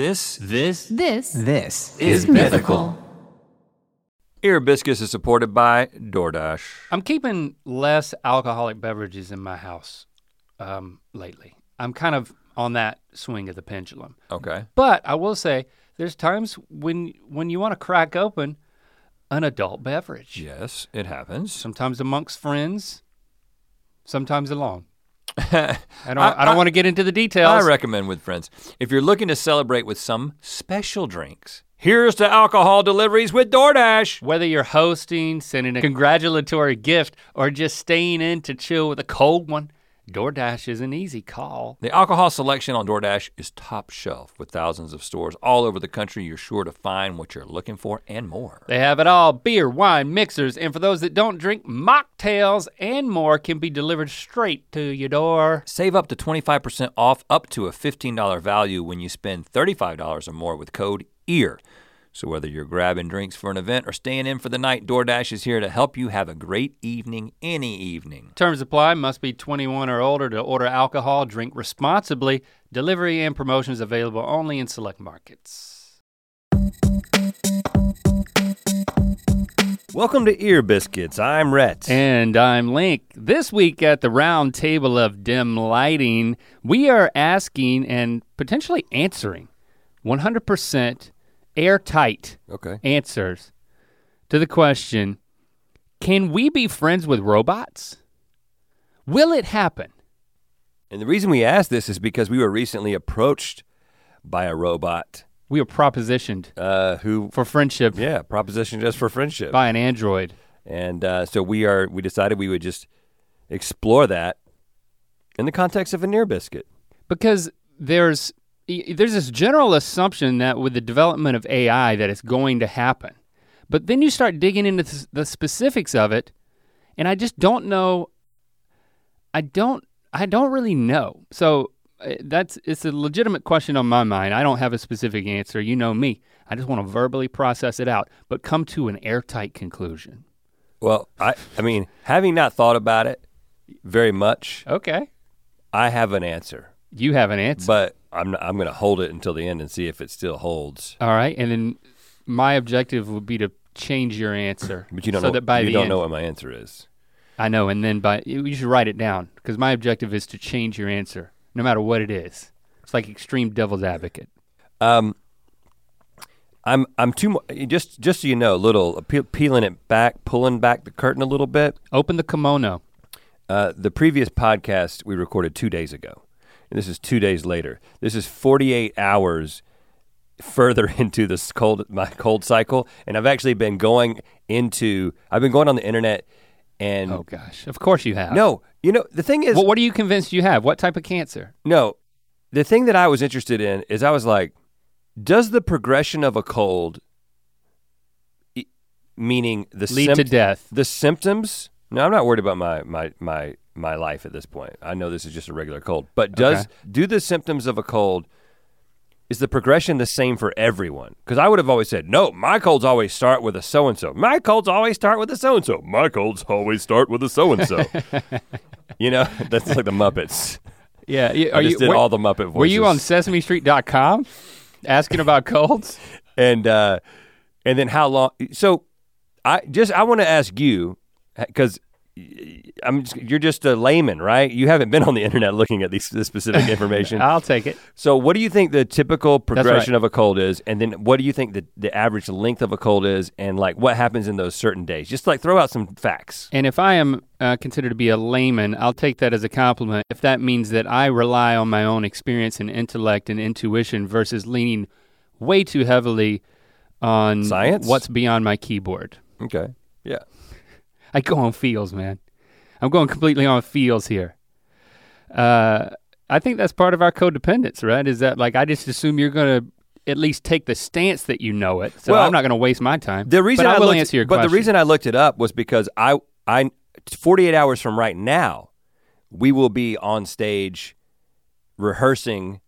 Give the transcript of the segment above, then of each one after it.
This This This This is mythical. Ear is supported by DoorDash. I'm keeping less alcoholic beverages in my house um, lately. I'm kind of on that swing of the pendulum. Okay. But I will say, there's times when when you want to crack open an adult beverage. Yes, it happens. Sometimes amongst friends, sometimes alone. I I don't. I, don't want to get into the details. I recommend with friends. If you're looking to celebrate with some special drinks, here's to alcohol deliveries with DoorDash. Whether you're hosting, sending a congratulatory gift, or just staying in to chill with a cold one, DoorDash is an easy call. The alcohol selection on DoorDash is top shelf with thousands of stores all over the country. You're sure to find what you're looking for and more. They have it all beer, wine, mixers, and for those that don't drink, mocktails and more can be delivered straight to your door. Save up to 25% off up to a $15 value when you spend $35 or more with code EAR. So whether you're grabbing drinks for an event or staying in for the night, DoorDash is here to help you have a great evening any evening. Terms apply, must be 21 or older to order alcohol, drink responsibly. Delivery and promotions available only in select markets. Welcome to Ear Biscuits. I'm Rhett. And I'm Link. This week at the round table of dim lighting, we are asking and potentially answering 100% airtight Okay. answers to the question Can we be friends with robots? Will it happen? and the reason we asked this is because we were recently approached by a robot We were propositioned uh, who, for friendship yeah, proposition just for friendship. by an android. And uh, so we are. We decided we would just explore that in the context of a near biscuit. because there's there's this general assumption that with the development of AI that it's going to happen. But then you start digging into the specifics of it and I just don't know I don't I don't really know. So uh, that's it's a legitimate question on my mind. I don't have a specific answer. You know me. I just want to verbally process it out, but come to an airtight conclusion. Well, I, I mean, having not thought about it very much, Okay. I have an answer, You have an answer. but I'm I'm going to hold it until the end and see if it still holds. All right, and then my objective would be to change your answer. But you don't so know. that by you the don't end, know what my answer is. I know, and then by you should write it down because my objective is to change your answer, no matter what it is. It's like extreme devil's advocate. Um, I'm I'm too just just so you know, a little peel, peeling it back, pulling back the curtain a little bit. Open the kimono. Uh, the previous podcast we recorded two days ago, and this is two days later. This is 48 hours further into this cold my cold cycle, and I've actually been going into I've been going on the internet and Oh gosh, of course you have. no, you know the thing is Well, what are you convinced you have? What type of cancer? no, the thing that I was interested in is I was like, does the progression of a cold, meaning the Lead to death. the symptoms? No, I'm not worried about my my my my life at this point. I know this is just a regular cold, but does Okay. do the symptoms of a cold? Is the progression the same for everyone? Because I would have always said, no, my colds always start with a so and so. My colds always start with a so and so. My colds always start with a so and so. You know, that's like the Muppets. Yeah, I just you? did were, all the Muppet voices. were you on SesameStreet.com asking about colds? and uh, and then how long? So I just I want to ask you because I'm just, you're just a layman, right? You haven't been on the internet looking at these this specific information. I'll take it. so what do you think the typical right. progression of a cold is, and then what do you think the the average length of a cold is, and like what happens in those certain days? Just like throw out some facts. And if I am uh, considered to be a layman, I'll take that as a compliment if that means that I rely on my own experience and intellect and intuition versus leaning way too heavily on Science? what's beyond my keyboard. Okay. Yeah. I go on feels, man. I'm going completely on feels here. Uh, I think that's part of our codependence, right? Is that like I just assume you're gonna at least take the stance that you know it. So Well, I'm not gonna waste my time. The reason but I, will looked, answer your but question. the reason I looked it up was because I I 48 hours from right now, we will be on stage rehearsing,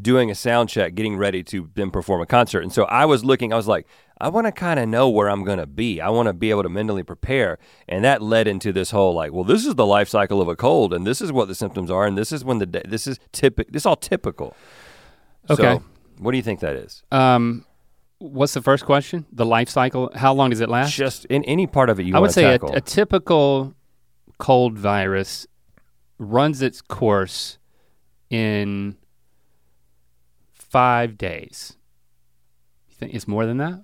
doing a sound check, getting ready to then perform a concert. And so I was looking, I was like, I want to kind of know where I'm going to be. I want to be able to mentally prepare. And that led into this whole like, well, this is the life cycle of a cold and this is what the symptoms are and this is when the day, this is typical. This is all typical. Okay. So, What do you think that is? Um, what's the first question? The life cycle. How long does it last? Just in any part of it you I would say a, a typical cold virus runs its course in five days. You think it's more than that?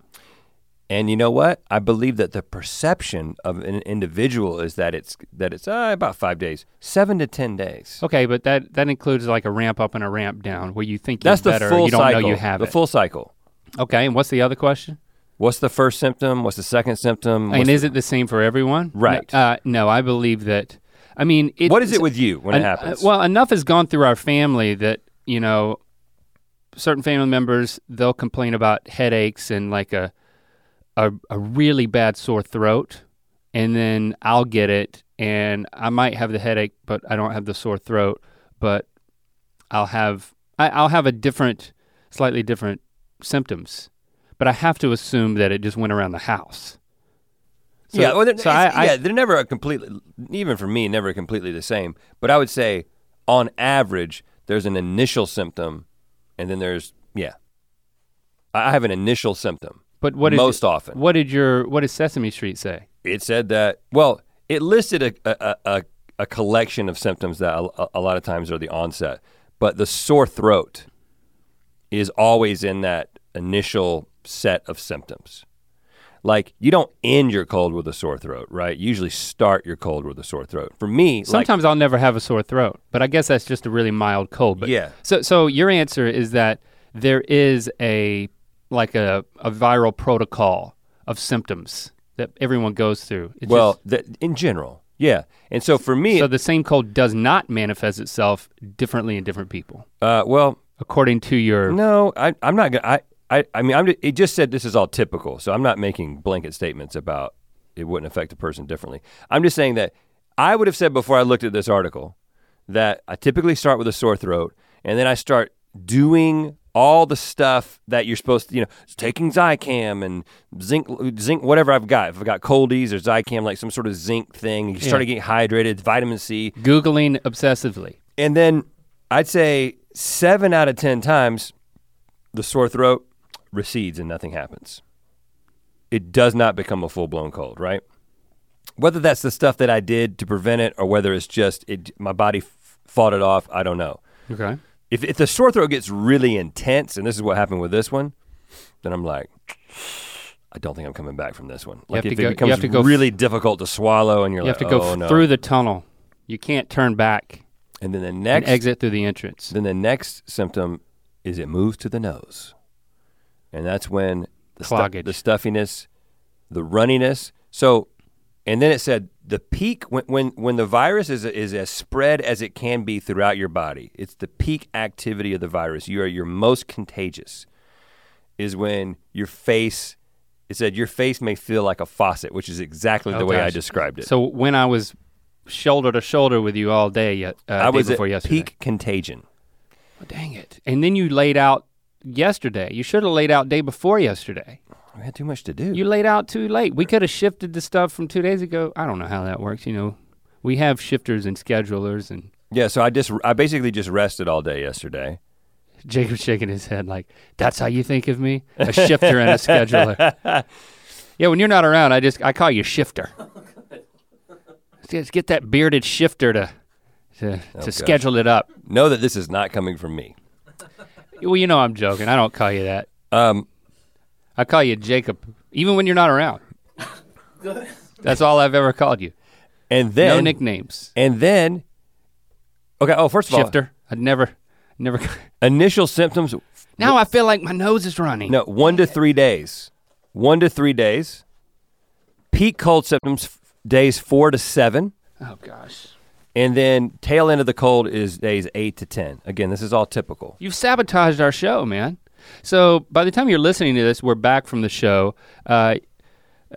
And you know what? I believe that the perception of an individual is that it's that it's uh, about five days, seven to ten days. Okay, but that that includes like a ramp up and a ramp down where you think you're That's the better, full you don't cycle. know you have it. the it. full cycle. okay, and what's the other question? What's the first symptom? What's the second symptom? What's and the- is it the same for everyone? Right. No, uh, no, I believe that. I mean, it, what is it with you when it happens? uh, well, enough has gone through our family that you know, certain family members they'll complain about headaches and like a a, a really bad sore throat, and then I'll get it, and I might have the headache, but I don't have the sore throat, but I'll have I, I'll have a different, slightly different symptoms, but I have to assume that it just went around the house. So- yeah, well, they're, so I, I, yeah, they're never a completely, even for me, never completely the same. But I would say, on average, there's an initial symptom, and then there's yeah. I have an initial symptom but what is most often. What did your what did Sesame Street say? It said that well, it listed a a, a, a collection of symptoms that a, a lot of times are the onset, but the sore throat is always in that initial set of symptoms. Like you don't end your cold with a sore throat, right? You usually start your cold with a sore throat. For me, like, Sometimes I'll never have a sore throat, but I guess that's just a really mild cold. But Yeah. So so your answer is that there is a like a, a viral protocol of symptoms that everyone goes through. It's well, th- in general, yeah. And so for me, so the same cold does not manifest itself differently in different people, uh, well, according to your. No, I, I'm not gonna. I, I, I mean, I'm. It just said this is all typical, so I'm not making blanket statements about it wouldn't affect a person differently. I'm just saying that I would have said before I looked at this article that I typically start with a sore throat, and then I start doing all the stuff that you're supposed to, you know, taking Zicam and zinc, zinc, whatever I've got. If I've got Cold-EEZE or Zicam, like some sort of zinc thing, you start to get hydrated, vitamin C, Googling obsessively. and then I'd say seven out of 10 times, the sore throat recedes and nothing happens. It does not become a full blown cold, right? Whether that's the stuff that I did to prevent it or whether it's just it, my body f- fought it off, I don't know. Okay. If, if the sore throat gets really intense, and this is what happened with this one, then I'm like, I don't think I'm coming back from this one. Like if it becomes have to go f- really difficult to swallow, and you're like, You like, have to go oh f- no. through the tunnel. You can't turn back and then the next exit through the entrance. Then the next symptom is it moves to the nose. And that's when the, stu- the stuffiness, the runniness. So, and then it said the peak when when, when the virus is is as spread as it can be throughout your body. It's the peak activity of the virus. You are your most contagious. Is when your face. It said your face may feel like a faucet, which is exactly the Oh, way I described it. So when I was shoulder to shoulder with you all day, yet uh, I day was at before yesterday. peak contagion. Oh, dang it! And then you laid out yesterday. You should have laid out day before yesterday. We had too much to do. You laid out too late. We could have shifted the stuff from two days ago. I don't know how that works. You know, we have shifters and schedulers, and Yeah, so I just I basically just rested all day yesterday. Jacob's shaking his head like, "That's how you think of me? A shifter and a scheduler." yeah, when you're not around, I just I call you shifter. Just get that bearded shifter to to, to gosh. schedule it up. Know that this is not coming from me. Well, you know I'm joking. I don't call you that. Um, I call you Jacob, even when you're not around. That's all I've ever called you. and then no nicknames. and then okay. Oh, first of all, Shifter. I'd never, never. initial symptoms. now I feel like my nose is running. No, one to three days. One to three days. Peak cold symptoms days four to seven, Oh gosh. and then tail end of the cold is days eight to ten. Again, this is all typical. You've sabotaged our show, man. So by the time you're listening to this, we're back from the show. Uh,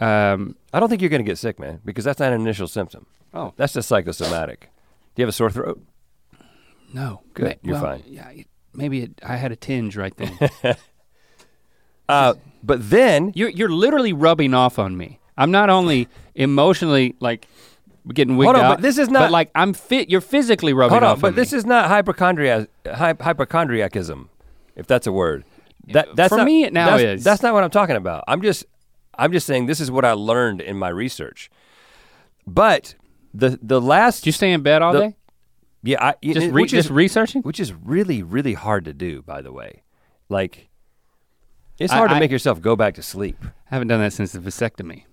um, I don't think you're going to get sick, man, because that's not an initial symptom. oh That's just psychosomatic. Do you have a sore throat? no, Good, you're well, fine. Yeah, maybe it, I had a tinge right then. Uh, but then you're you're literally rubbing off on me. I'm not only emotionally like getting wigged Hold on, out, but this is not- But like I'm fit. You're physically rubbing Hold off on, me. but on this me. is not hypochondria, hy- hypochondriacism, if that's a word. That that's For not, me, it now that's, is. That's not what I'm talking about. I'm just I'm just saying this is what I learned in my research. But the the last Do you stay in bed all The- day? yeah I Just, re- just is researching? which is really really hard to do by the way. Like it's I- hard to I- make yourself go back to sleep. I haven't done that since the vasectomy.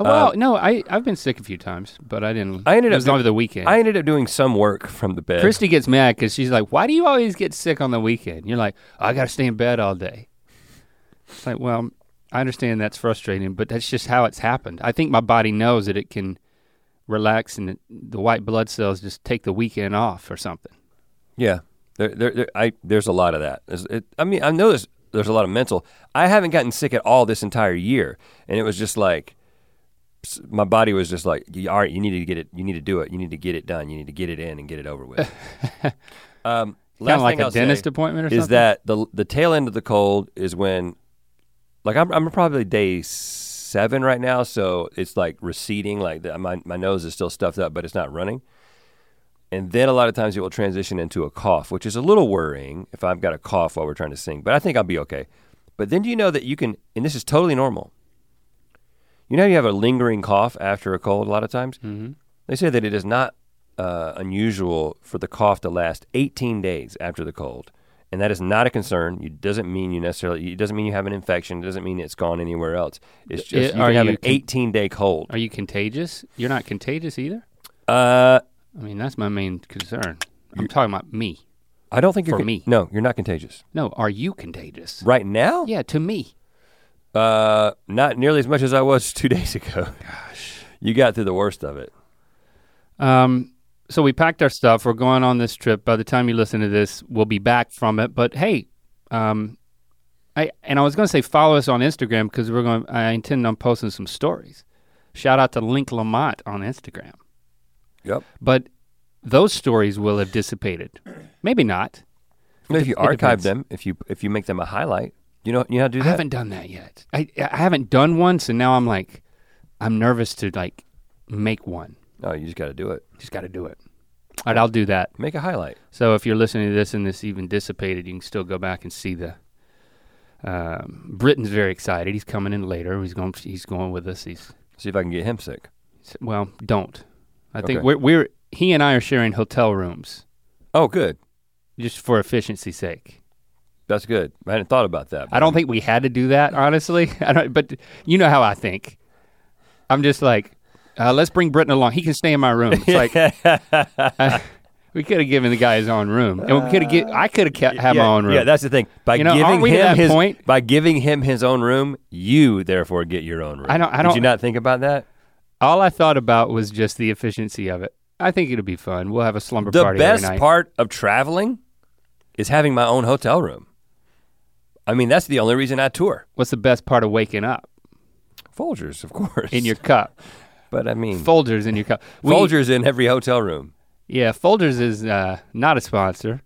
Oh, well, um, no, I, I've been sick a few times, but I didn't. I ended it up was do- over the weekend. I ended up doing some work from the bed. Christy gets mad because she's like, "Why do you always get sick on the weekend?" You're like, "I got to stay in bed all day." It's like, well, I understand that's frustrating, but that's just how it's happened. I think my body knows that it can relax and the white blood cells just take the weekend off or something. Yeah, there, there, there I, there's a lot of that. It, I mean, I know there's, there's a lot of mental. I haven't gotten sick at all this entire year, and it was just like my body was just like, "You- all right, you need to get it, you need to do it, you need to get it done, you need to get it in and get it over with. um, Kind of like a I'll dentist appointment or is something. that the the tail end of the cold is when, like, I'm I'm probably day seven right now, so it's like receding, like the, my my nose is still stuffed up, but it's not running. And then a lot of times it will transition into a cough, which is a little worrying if I've got a cough while we're trying to sing, but I think I'll be okay. But then do you know that you can, and this is totally normal. You know, you have a lingering cough after a cold a lot of times. Mhm. They say that it is not uh, unusual for the cough to last 18 days after the cold, and that is not a concern. It doesn't mean you necessarily. It doesn't mean you have an infection. It doesn't mean it's gone anywhere else. It's just It- you can have you an con- 18 day cold. Are you contagious? You're not contagious either. Uh, I mean, that's my main concern. I'm talking about me. I don't think you're For con- me. No, you're not contagious No, are you contagious? right now. Yeah, to me. Uh, not nearly as much as I was two days ago. Gosh, you got through the worst of it. Um, so we packed our stuff. We're going on this trip. By the time you listen to this, we'll be back from it. But hey, um, I and I was going to say follow us on Instagram because we're going. I intend on posting some stories. Shout out to Link Lamont on Instagram. Yep. But those stories will have dissipated. Maybe not. If you it archive depends. them, if you if you make them a highlight, you know you know how to do I haven't done that yet. I I haven't done one, so now I'm like, I'm nervous to like make one. No, you just got to do it. Just got to do it. All right, I'll do that. Make a highlight. So if you're listening to this and this even dissipated, you can still go back and see the. Um, Britton's very excited. He's coming in later. He's going. He's going with us. He's See if I can get him sick. well. Don't. I think Okay. we're we're he and I are sharing hotel rooms Oh, good. just for efficiency's sake. That's good. I hadn't thought about that. I don't think we had to do that honestly. I don't. But you know how I think. I'm just like, uh, let's bring Britton along. He can stay in my room. It's like uh, we could have given the guy his own room, and we could have get. I could have kept have yeah, my own room. Yeah, that's the thing. By You know, giving him his point? by giving him his own room, you therefore get your own room. I don't- I Did don't- you not think about that? All I thought about was just the efficiency of it. I think it'll be fun. We'll have a slumber The party best every night. part of traveling is having my own hotel room. I mean, that's the only reason I tour. What's the best part of waking up Folgers, of course. in your cup? but I mean, Folgers in your cup. We- Folgers in every hotel room. Yeah, Folgers is uh, not a sponsor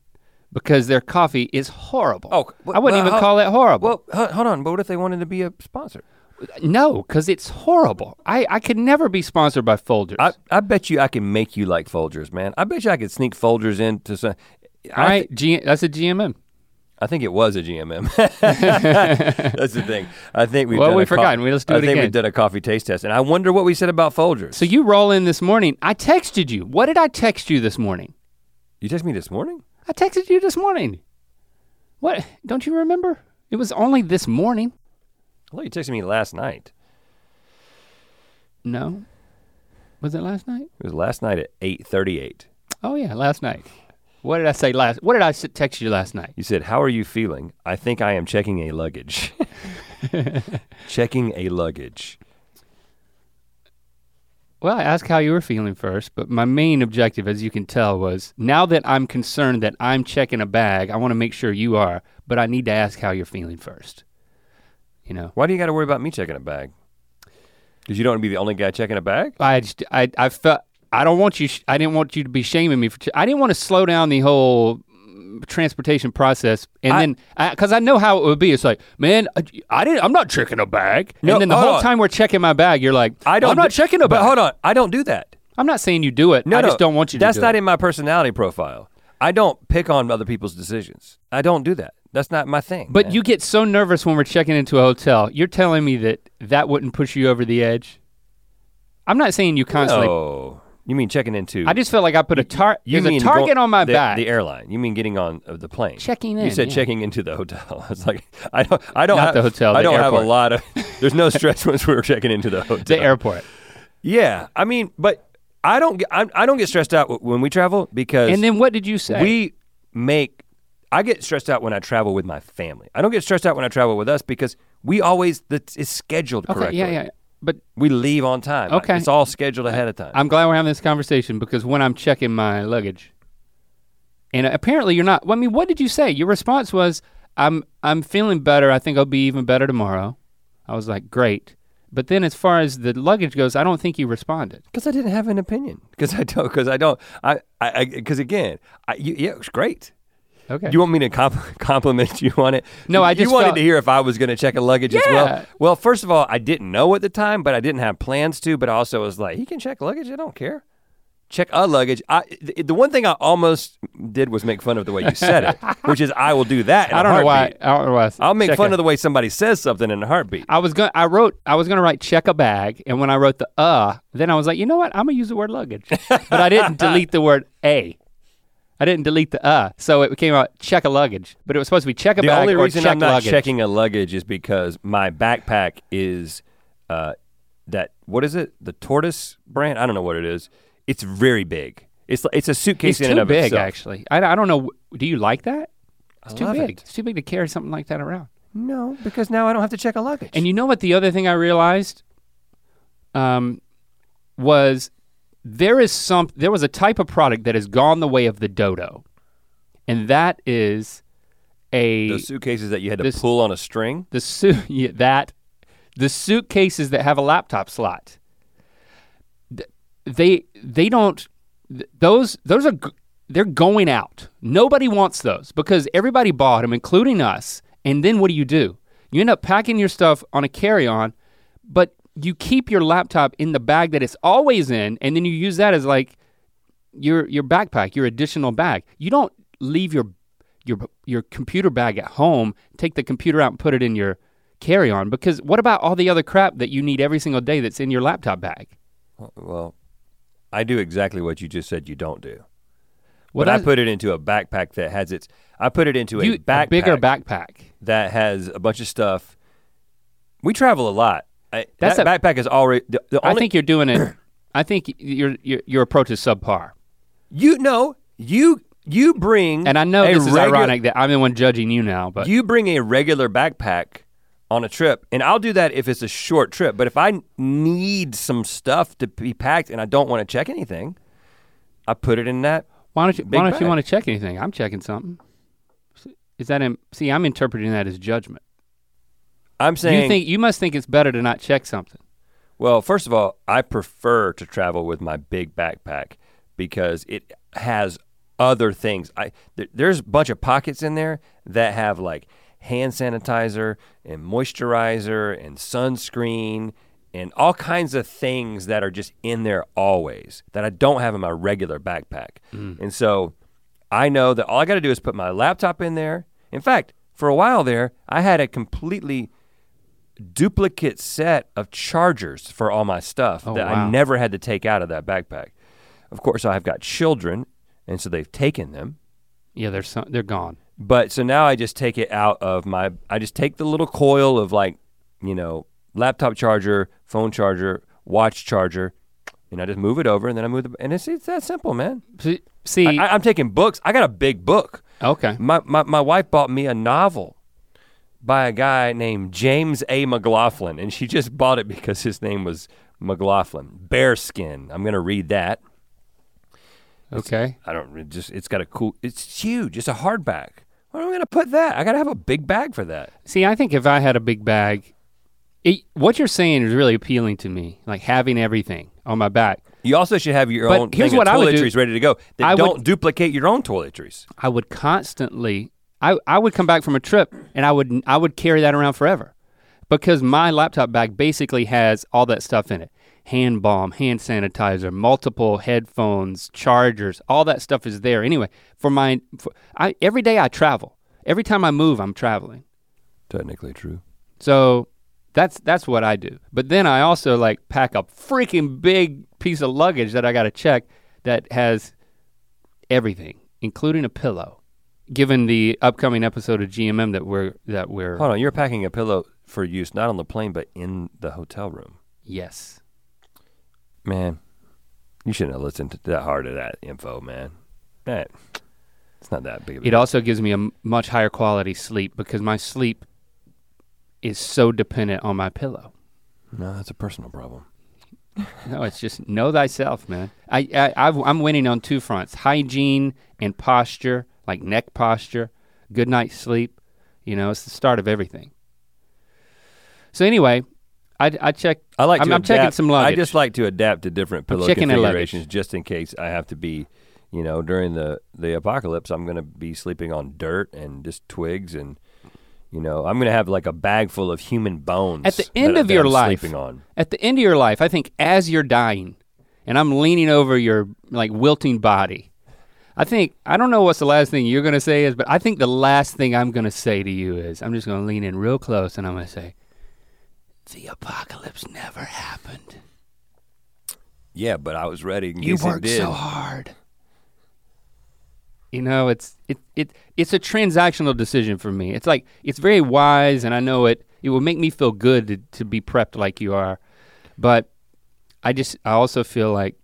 because their coffee is horrible. Oh, I wouldn't even call it horrible. Well, hold on. But what if they wanted to be a sponsor? no, because it's horrible. I, I could never be sponsored by Folgers. I, I bet you I can make you like Folgers, man. I bet you I could sneak Folgers into some. All I, right, G- that's a GMM. I think it was a GMM. That's the thing. I think we've Well, done we've co- forgotten. We- let's do I it think again. we've done a coffee taste test, and I wonder what we said about Folgers. So you roll in this morning. I texted you. What did I text you this morning? you texted me this morning. I texted you this morning. What? Don't you remember? It was only this morning. I thought you texted me last night. No. Was it last night? It was last night at eight thirty-eight. Oh yeah, last night. What did I say last? What did I text you last night? You said, "How are you feeling?" I think I am checking a luggage. checking a luggage. Well, I asked how you were feeling first, but my main objective, as you can tell, was now that I'm concerned that I'm checking a bag, I want to make sure you are, but I need to ask how you're feeling first. You know, Why do you got to worry about me checking a bag? Because you don't want to be the only guy checking a bag. I just, I, I felt, I don't want you, sh- I didn't want you to be shaming me for, ch- I didn't want to slow down the whole mm, transportation process, and I- then, because I, know how it would be. It's like, man, I, I didn't, I'm not checking a bag, No, and then the whole on. time we're checking my bag, you're like, I don't. I'm not do- checking a But bag. hold on, I don't do that. I'm not saying you do it. No, I no, just don't want you to That's not it. in my personality profile. I don't pick on other people's decisions. I don't do that. that's not my thing. But man. you get so nervous when we're checking into a hotel. You're telling me that that wouldn't push you over the edge? I'm not saying you constantly. Oh, you mean checking into? I just felt like I put a tar- you there's mean a target go- on my the, back. The airline. You mean getting on uh, the plane? Checking in. You said yeah. checking into the hotel. It's like I don't. I don't Not have the hotel, I the don't have a lot of. There's no stress once we were checking into the hotel. the airport. Yeah, I mean, but I don't. Get, I, I don't get stressed out when we travel because And then what did you say? we make. I get stressed out when I travel with my family. I don't get stressed out when I travel with us because we always the, it's scheduled okay, correctly. yeah, yeah. But We leave on time. Okay. it's all scheduled ahead of time. I'm glad we're having this conversation because when I'm checking my luggage, and apparently you're not. I mean, what did you say? Your response was, "I'm I'm feeling better. I think I'll be even better tomorrow." I was like, "Great." But then, as far as the luggage goes, I don't think you responded. Because I didn't have an opinion. Because I don't. Because I don't. I. I. Because again, I, you, yeah, it was great. Okay. You want me to comp- compliment you on it? No, I just You wanted felt- to hear if I was going to check a luggage as well. Well, first of all, I didn't know at the time, but I didn't have plans to. But I also was like, he can check luggage. I don't care. Check a luggage. I. The, the one thing I almost did was make fun of the way you said it, which is I will do that. I don't know why. I don't know why. I'll make fun a- of the way somebody says something in a heartbeat. I was going. I wrote. I was gonna write check a bag, and when I wrote the uh, then I was like, you know what? I'm gonna use the word luggage, but I didn't delete the word a. I didn't delete the uh, so it came out check a luggage, but it was supposed to be check a The bag only or reason check I'm not luggage. checking a luggage is because my backpack is uh, that what is it? The tortoise brand? I don't know what it is. It's very big. It's it's a suitcase It's in and of big, itself. actually. I, I don't know. Do you like that? It's I too big. it. It's too big to carry something like that around. No, because now I don't have to check a luggage. And you know what? The other thing I realized um, was there is some. There was a type of product that has gone the way of the dodo, and that is a those suitcases that you had to this- pull on a string. the suit yeah, that the suitcases that have a laptop slot th- they they don't th- those those are g- they're going out nobody wants those because everybody bought them including us and then what do you do you end up packing your stuff on a carry-on but you keep your laptop in the bag that it's always in and then you use that as like your your backpack, your additional bag. You don't leave your your your computer bag at home, take the computer out and put it in your carry-on because what about all the other crap that you need every single day that's in your laptop bag? Well, I do exactly what you just said you don't do. Well, but I that's- put it into a backpack that has its. I put it into a you, backpack bigger backpack. that has a bunch of stuff. We travel a lot. I, That's that a- backpack is already. The, the I think you're doing it. I think your your your approach is subpar, you know you you bring and I know this is regu- ironic that I'm the one judging you now, but You bring a regular backpack on a trip, and I'll do that if it's a short trip. But if I need some stuff to be packed and I don't want to check anything, I put it in that. why don't you why don't you want to check anything? I'm checking something. Is that in, see? I'm interpreting that as judgment. I'm saying. you think you must think it's better to not check something. Well, first of all, I prefer to travel with my big backpack because it has other things. I there, there's a bunch of pockets in there that have like hand sanitizer and moisturizer and sunscreen and all kinds of things that are just in there always that I don't have in my regular backpack. Mm. And so I know that all I got to do is put my laptop in there. In fact, for a while there, I had a completely duplicate set of chargers for all my stuff Oh, that wow. I never had to take out of that backpack. Of course, I've got children, and so they've taken them. Yeah, they're some, they're gone. But so now I just take it out of my. I just take the little coil of like, you know, laptop charger, phone charger, watch charger, and I just move it over, and then I move the. And it's it's that simple, man. See, see I, I'm taking books. I got a big book. okay. My, my my wife bought me a novel by a guy named James A. McLaughlin, and she just bought it because his name was McLaughlin. Bearskin. I'm gonna read that. Okay. I don't it just. It's got a cool. It's huge. It's a hardback. Where am I gonna put that? I gotta have a big bag for that. See, I think if I had a big bag, it, what you're saying is really appealing to me, like having everything on my back. You also should have your But own here's what of I would do. toiletries ready to go that I don't duplicate your own toiletries. I would constantly, I, I would come back from a trip and I would I would carry that around forever, because my laptop bag basically has all that stuff in it: hand balm, hand sanitizer, multiple headphones, chargers, all that stuff is there anyway. For my, for, I every day I travel, Every time I move, I'm traveling. Technically true. So that's that's what I do. But then I also like pack a freaking big piece of luggage that I gotta check that has everything, including a pillow. Given the upcoming episode of GMM that we're that we're Hold on, you're packing a pillow for use not on the plane but in the hotel room. yes. Man, you shouldn't have listened to that hard to that info, man. That it's not that big of a It also gives me a much higher quality sleep because my sleep is so dependent on my pillow. No, that's a personal problem. No, it's just know thyself, man. I, I I've, I'm winning on two fronts: hygiene and posture, like neck posture, good night's sleep. You know, it's the start of everything. So anyway, I, I check. I like I'm, to I'm checking some luggage. I just like to adapt to different pillow checking the luggage. configurations just in case I have to be, you know, during the the apocalypse. I'm going to be sleeping on dirt and just twigs and. You know, I'm gonna have like a bag full of human bones At the end that- of that your I'm life, sleeping on. at the end of your life, I think as you're dying, and I'm leaning over your like wilting body, I think I don't know what's the last thing you're gonna say is, but I think the last thing I'm gonna say to you is I'm just gonna lean in real close and I'm gonna say, "The apocalypse never happened. Yeah, but I was ready. You worked so hard." You know, it's it it it's a transactional decision for me. It's like it's very wise, and I know it. It will make me feel good to, to be prepped like you are, but I just I also feel like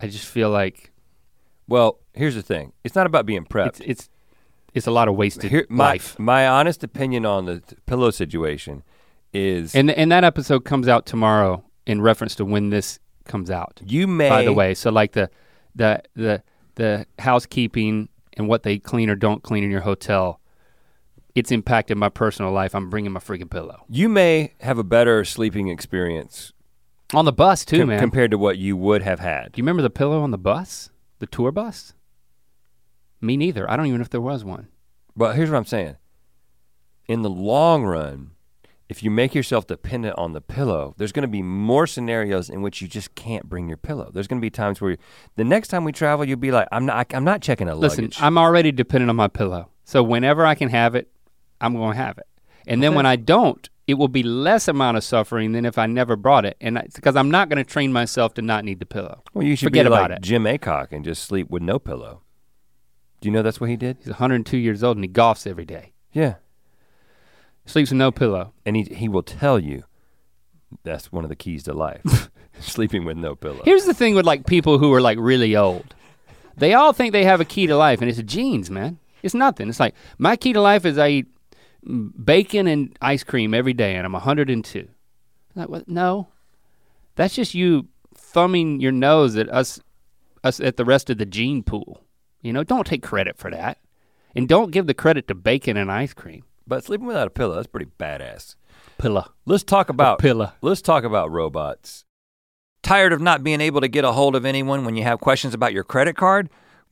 I just feel like Well, here's the thing. It's not about being prepped. it's it's it's a lot of wasted Here, my life. my honest opinion on the t- pillow situation is And and that episode comes out tomorrow in reference to when this comes out. you may by the way. So like the the the the housekeeping and what they clean or don't clean in your hotel, it's impacted my personal life. I'm bringing my freaking pillow you may have a better sleeping experience on the bus too, com- man. compared to what you would have had. Do you remember the pillow on the bus, the tour bus? Me neither. I don't even know if there was one. But here's what I'm saying. In the long run, if you make yourself dependent on the pillow, there's going to be more scenarios in which you just can't bring your pillow. There's going to be times where you, the next time we travel, you'll be like, I'm not, I'm not checking a Listen, luggage. I'm already dependent on my pillow. So whenever I can have it, I'm going to have it. And then when I don't, it will be less amount of suffering than if I never brought it. And because I'm not going to train myself to not need the pillow. well, you should forget be about like it. Jim Acock and just sleep with no pillow. Do you know that's what he did? He's 102 years old and he golfs every day. Yeah. Sleeps with no pillow. And he he will tell you that's one of the keys to life. Sleeping with no pillow. Here's the thing with like people who are like really old. They all think they have a key to life and it's genes, man. It's nothing. It's like my key to life is I eat bacon and ice cream every day and I'm 102. Like, what? No. That's just you thumbing your nose at us us at the rest of the gene pool. You know, don't take credit for that. And don't give the credit to bacon and ice cream. But sleeping without a pillow, that's pretty badass. Pillow. Let's talk about pillow. let's talk about robots. Tired of not being able to get a hold of anyone when you have questions about your credit card?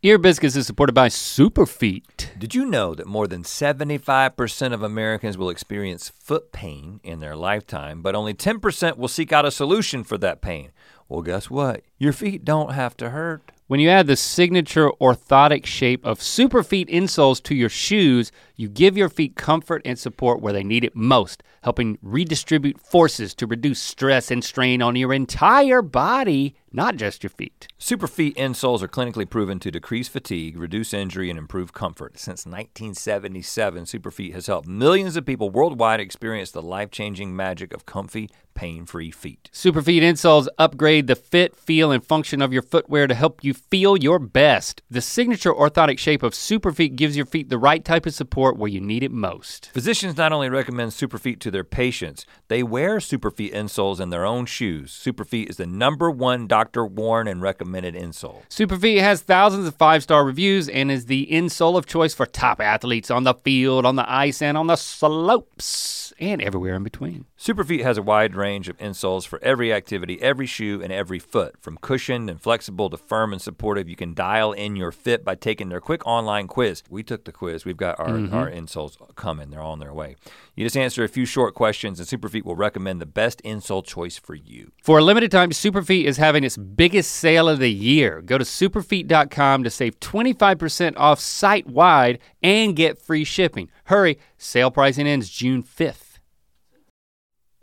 Ear Biscuits is supported by Superfeet. Did you know that more than 75% of Americans will experience foot pain in their lifetime, but only 10% will seek out a solution for that pain? Well, guess what? Your feet don't have to hurt. When you add the signature orthotic shape of Superfeet insoles to your shoes, you give your feet comfort and support where they need it most, helping redistribute forces to reduce stress and strain on your entire body, not just your feet. Superfeet insoles are clinically proven to decrease fatigue, reduce injury, and improve comfort. Since 1977, Superfeet has helped millions of people worldwide experience the life-changing magic of comfy, pain-free feet. Superfeet insoles upgrade the fit, feel, and function of your footwear to help you feel your best. The signature orthotic shape of Superfeet gives your feet the right type of support support where you need it most. Physicians not only recommend Superfeet to their patients, they wear Superfeet insoles in their own shoes. Superfeet is the number one doctor worn and recommended insole. Superfeet has thousands of five star reviews and is the insole of choice for top athletes on the field, on the ice, and on the slopes, and everywhere in between. Superfeet has a wide range of insoles for every activity, every shoe, and every foot. From cushioned and flexible to firm and supportive, you can dial in your fit by taking their quick online quiz. We took the quiz. We've got our, mm-hmm. Our insoles coming. They're on their way. You just answer a few short questions, and Superfeet will recommend the best insole choice for you. For a limited time, Superfeet is having its biggest sale of the year. Go to superfeet.com to save 25% off site wide and get free shipping. Hurry, sale pricing ends June 5th.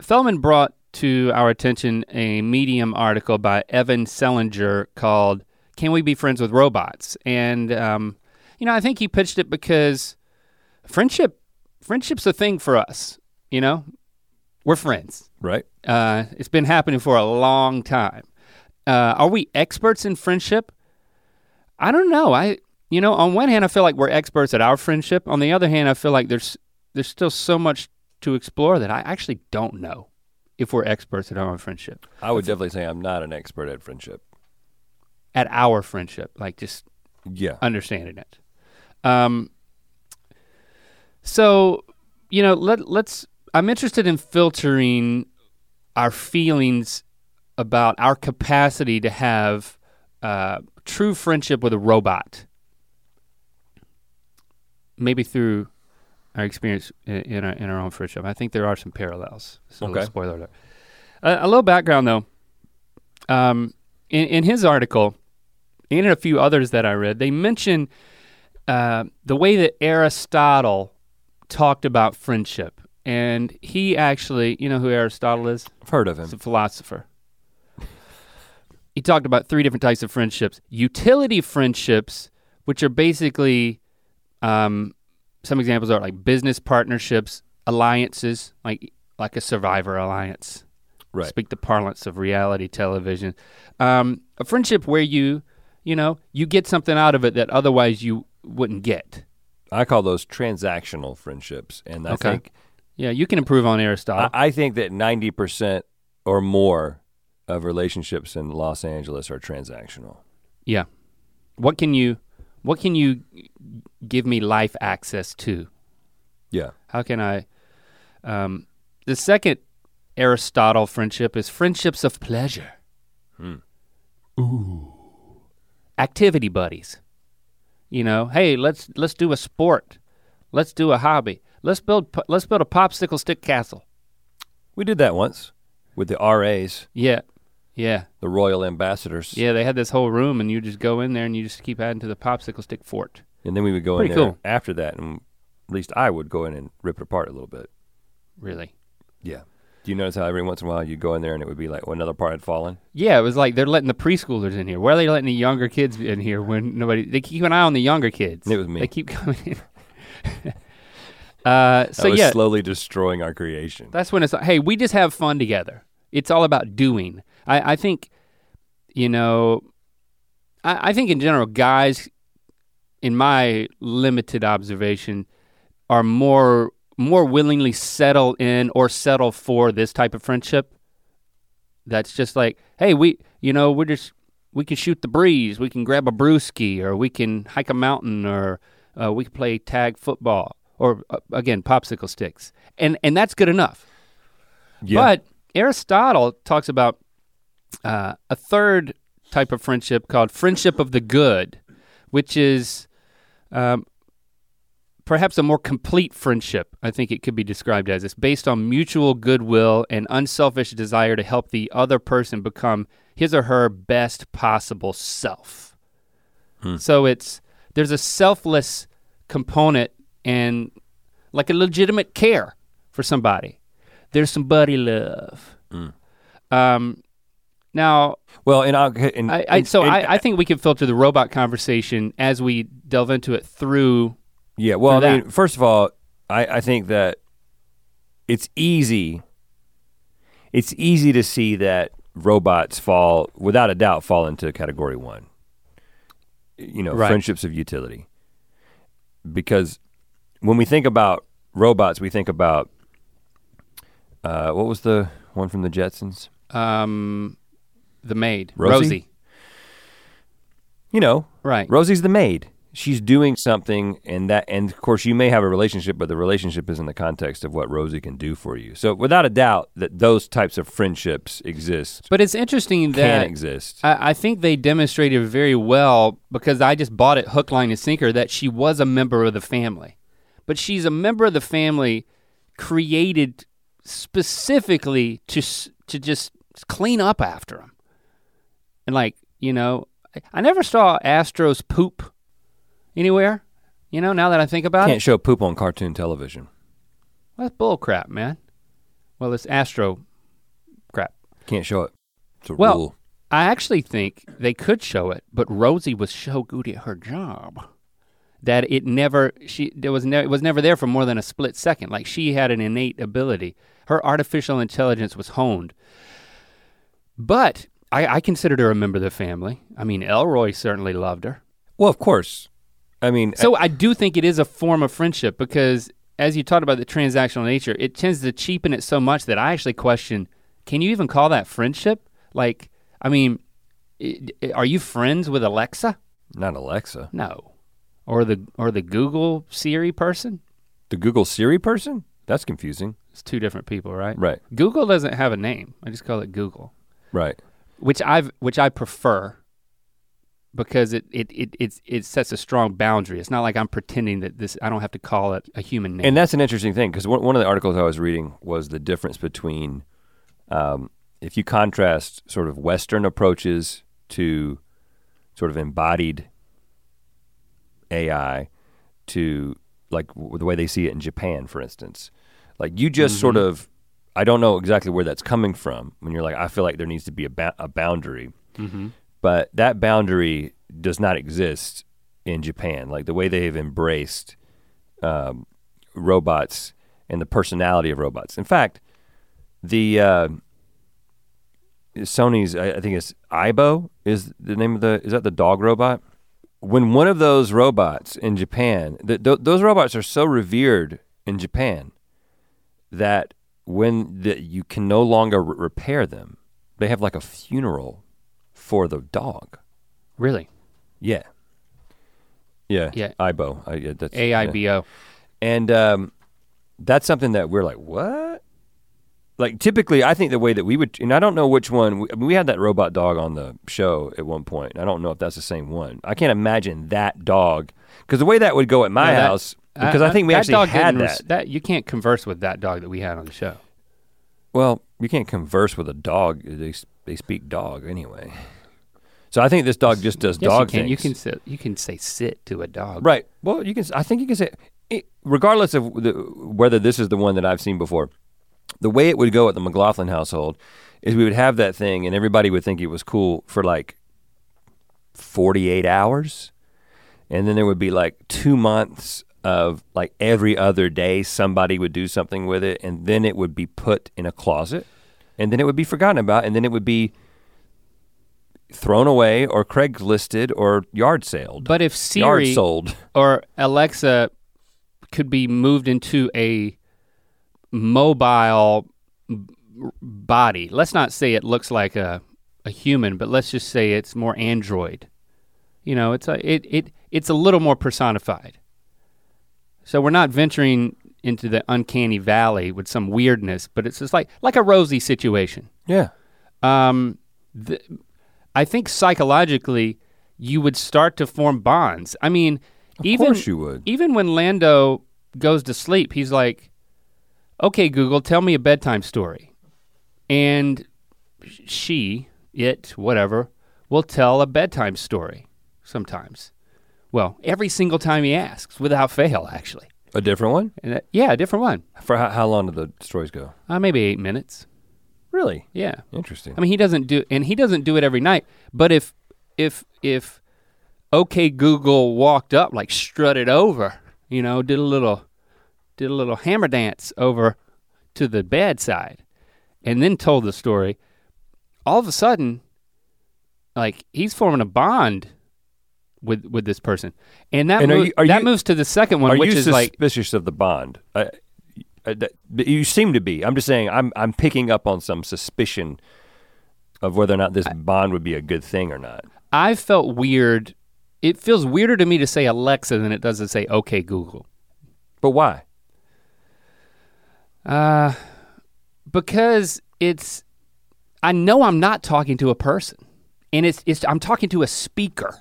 Feldman brought to our attention a Medium article by Evan Selinger called Can We Be Friends with Robots? And, um, you know, I think he pitched it because friendship, friendship's a thing for us, you know? We're friends. Right? Uh, it's been happening for a long time. Uh, are we experts in friendship? I don't know. I, you know, on one hand, I feel like we're experts at our friendship. On the other hand, I feel like there's there's still so much to explore that I actually don't know if we're experts at our own friendship, I would definitely say I'm not an expert at friendship. at our friendship, like just Yeah. understanding it. Um, so, you know, let let's. I'm interested in filtering our feelings about our capacity to have uh, true friendship with a robot. Maybe through our experience in, in our in our own friendship. I think there are some parallels. So Okay. spoiler alert. Uh, a little background though. Um, in, in his article, and in a few others that I read, they mention uh, the way that Aristotle talked about friendship. And he actually, you know who Aristotle is? I've heard of him. He's a philosopher. He talked about three different types of friendships utility friendships, which are basically um, some examples are like business partnerships, alliances, like like a survivor alliance Right. speak the parlance of reality television. Um, a friendship where you, you know, you get something out of it that otherwise you wouldn't get. I call those transactional friendships. And I Okay. think Yeah, you can improve on I, Aristotle. I think that 90% or more of relationships in Los Angeles are transactional. yeah. What can you, what can you give me life access to? Yeah. How can I? Um, the second Aristotle friendship is friendships of pleasure. Hmm. Ooh. Activity buddies. You know, hey, let's let's do a sport. Let's do a hobby. Let's build let's build a popsicle stick castle. We did that once with the RAs, Yeah. Yeah. the Royal Ambassadors. Yeah, they had this whole room and you just go in there and you just keep adding to the popsicle stick fort. And then we would go Pretty in there cool. after that, and at least I would go in and rip it apart a little bit. Really. Yeah. Do you notice how every once in a while you'd go in there and it would be like well, another part had fallen? Yeah, it was like they're letting the preschoolers in here. Why are they letting the younger kids in here when nobody? They keep an eye on the younger kids. It was me. They keep coming in. uh, so yeah, slowly destroying our creation. that's when it's like, hey, we just have fun together. It's all about doing. I, I think, you know, I, I think in general, guys, in my limited observation, are more more willingly settle in or settle for this type of friendship. That's just like, hey, we, you know, we're just we can shoot the breeze, we can grab a brewski, or we can hike a mountain, or uh, we can play tag football, or uh, again, popsicle sticks, and and that's good enough. Yeah. But Aristotle talks about uh, a third type of friendship called friendship of the good, which is um, perhaps a more complete friendship. I think it could be described as it's based on mutual goodwill and unselfish desire to help the other person become his or her best possible self. Hmm. So it's there's a selfless component and like a legitimate care for somebody. There's some buddy love. Mm. Um, now, well, and I'll and, I, I so and- I, I think we can filter the robot conversation as we delve into it through. Yeah, well, I mean, first of all, I, I think that it's easy. It's easy to see that robots fall, without a doubt, fall into category one. You know, Right. friendships of utility, because when we think about robots, we think about uh, what was the one from the Jetsons? Um, the maid, Rosie? Rosie. You know, Right. Rosie's the maid. She's doing something, and that, and of course, you may have a relationship, but the relationship is in the context of what Rosie can do for you. So, without a doubt, that those types of friendships exist, But it's interesting that can exist. I, I think they demonstrated very well because I just bought it hook, line, and sinker that she was a member of the family. But she's a member of the family created specifically to to just clean up after him. And like, you know, I never saw Astro's poop anywhere. You know, now that I think about it. Can't show poop on cartoon television. That's bull crap, man. Well, it's Astro crap. Can't show it. It's a Well, rule. I actually think they could show it, but Rosie was so good at her job that it never she there was ne- it was never there for more than a split second. Like she had an innate ability. Her artificial intelligence was honed. But I, I considered her a member of the family. I mean, Elroy certainly loved her. Well, of course. I mean, So I do think it is a form of friendship because as you talked about the transactional nature, it tends to cheapen it so much that I actually question, can you even call that friendship? Like, I mean, i- i- are you friends with Alexa? not Alexa. No. Or the or the Google Siri person? The Google Siri person? That's confusing. It's two different people, right? Right, Google doesn't have a name. I just call it Google, right. which I've which I prefer because it it it it's, it sets a strong boundary. It's not like I'm pretending that this I don't have to call it a human name. And that's an interesting thing because one, one of the articles I was reading was the difference between um, if you contrast sort of Western approaches to sort of embodied AI to like the way they see it in Japan, for instance. Like you just sort of, I don't know exactly where that's coming from when you're like, I feel like there needs to be a, ba- a boundary, Mhm. But that boundary does not exist in Japan. Like the way they have embraced um, robots and the personality of robots. In fact, the uh, Sony's I, I think it's Aibo is the name of the is that the dog robot? When one of those robots in Japan, th- th- those robots are so revered in Japan that when the, you can no longer re- repair them, they have like a funeral for the dog. really Yeah. Yeah. Yeah. Ibo. I, yeah, that's, yeah. AIBO. And um, that's something that we're like, what? Like typically, I think the way that we would, and I don't know which one. We, I mean, we had that robot dog on the show at one point. and I don't know if that's the same one. I can't imagine that dog because the way that would go at my No, that- house, because I, think we that actually dog had didn't that. res- that. You can't converse with that dog that we had on the show. Well, you can't converse with a dog. They they speak dog anyway. So I think this dog just does Yes, dog you can. You can sit. You can say sit to a dog. Right. Well, you can. I think you can say, it, regardless of the, whether this is the one that I've seen before, the way it would go at the McLaughlin household is we would have that thing, and everybody would think it was cool for like forty-eight hours, and then there would be like two months of like every other day somebody would do something with it, and then it would be put in a closet, and then it would be forgotten about, and then it would be thrown away or Craigslisted or yard sailed But if yard Siri sold. or Alexa could be moved into a mobile body, let's not say it looks like a, a human, but let's just say it's more android. You know, it's a it it it's a little more personified. So we're not venturing into the uncanny valley with some weirdness, but it's just like like a rosy situation. Yeah. um, th- I think psychologically you would start to form bonds. I mean, even course you would. even when Lando goes to sleep, he's like, "Okay, Google, tell me a bedtime story," and she, it, whatever, will tell a bedtime story sometimes. Well, every single time he asks, without fail, actually. A different one? And that, yeah, a different one. For how, how long do the stories go? Uh, maybe eight minutes. Really? Yeah. Interesting. I mean, he doesn't do, and he doesn't do it every night. But if, if, if, OK Google walked up like strutted over, you know, did a little, did a little hammer dance over to the bedside, and then told the story, all of a sudden, like he's forming a bond with with this person, and that And you- that you- moves to the second one, which is like suspicious of the bond? Uh, that- you seem to be. I'm just saying. I'm I'm picking up on some suspicion of whether or not this bond would be a good thing or not. I felt weird. It feels weirder to me to say Alexa than it does to say OK Google. But why? Uh, because it's, I know I'm not talking to a person, and it's it's I'm talking to a speaker,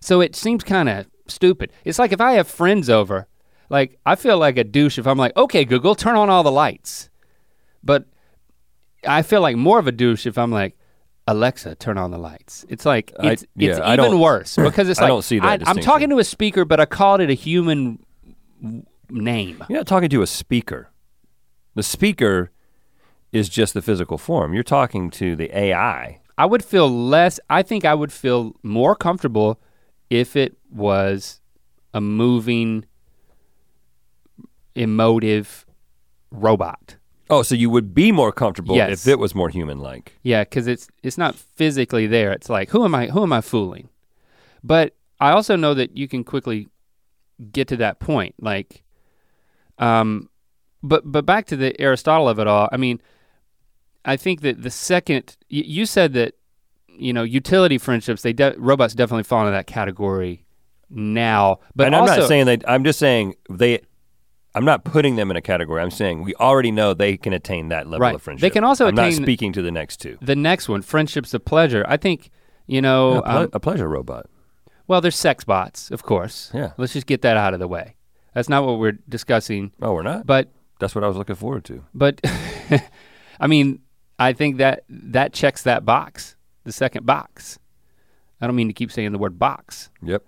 so it seems kind of stupid. It's like if I have friends over, like I feel like a douche if I'm like, okay, Google, turn on all the lights, but I feel like more of a douche if I'm like. Alexa, turn on the lights. It's like I- it's, yeah, it's I even worse because it's like I don't see that I, I'm talking to a speaker, but I called it a human name. You're not talking to a speaker. The speaker is just the physical form. You're talking to the AI. I would feel less, I think I would feel more comfortable if it was a moving, emotive robot. Oh, so you would be more comfortable Yes. if it was more human-like. Yeah, because it's it's not physically there. It's like who am I who am I fooling? But I also know that you can quickly get to that point. Like, um, but but back to the Aristotle of it all. I mean, I think that the second y- you said that you know utility friendships, they de- robots definitely fall into that category now. But and I'm not saying that. I'm just saying they. I'm not putting them in a category. I'm saying we already know they can attain that level Right. of friendship. They can also I'm not attain- speaking to the next two. the next one, friendships of pleasure. I think you know. a, ple- um, a pleasure robot. well, there's sex bots, of course. Yeah. Let's just get that out of the way. That's not what we're discussing. Oh, we're not. But That's what I was looking forward to. but I mean, I think that that checks that box, the second box. I don't mean to keep saying the word box, Yep.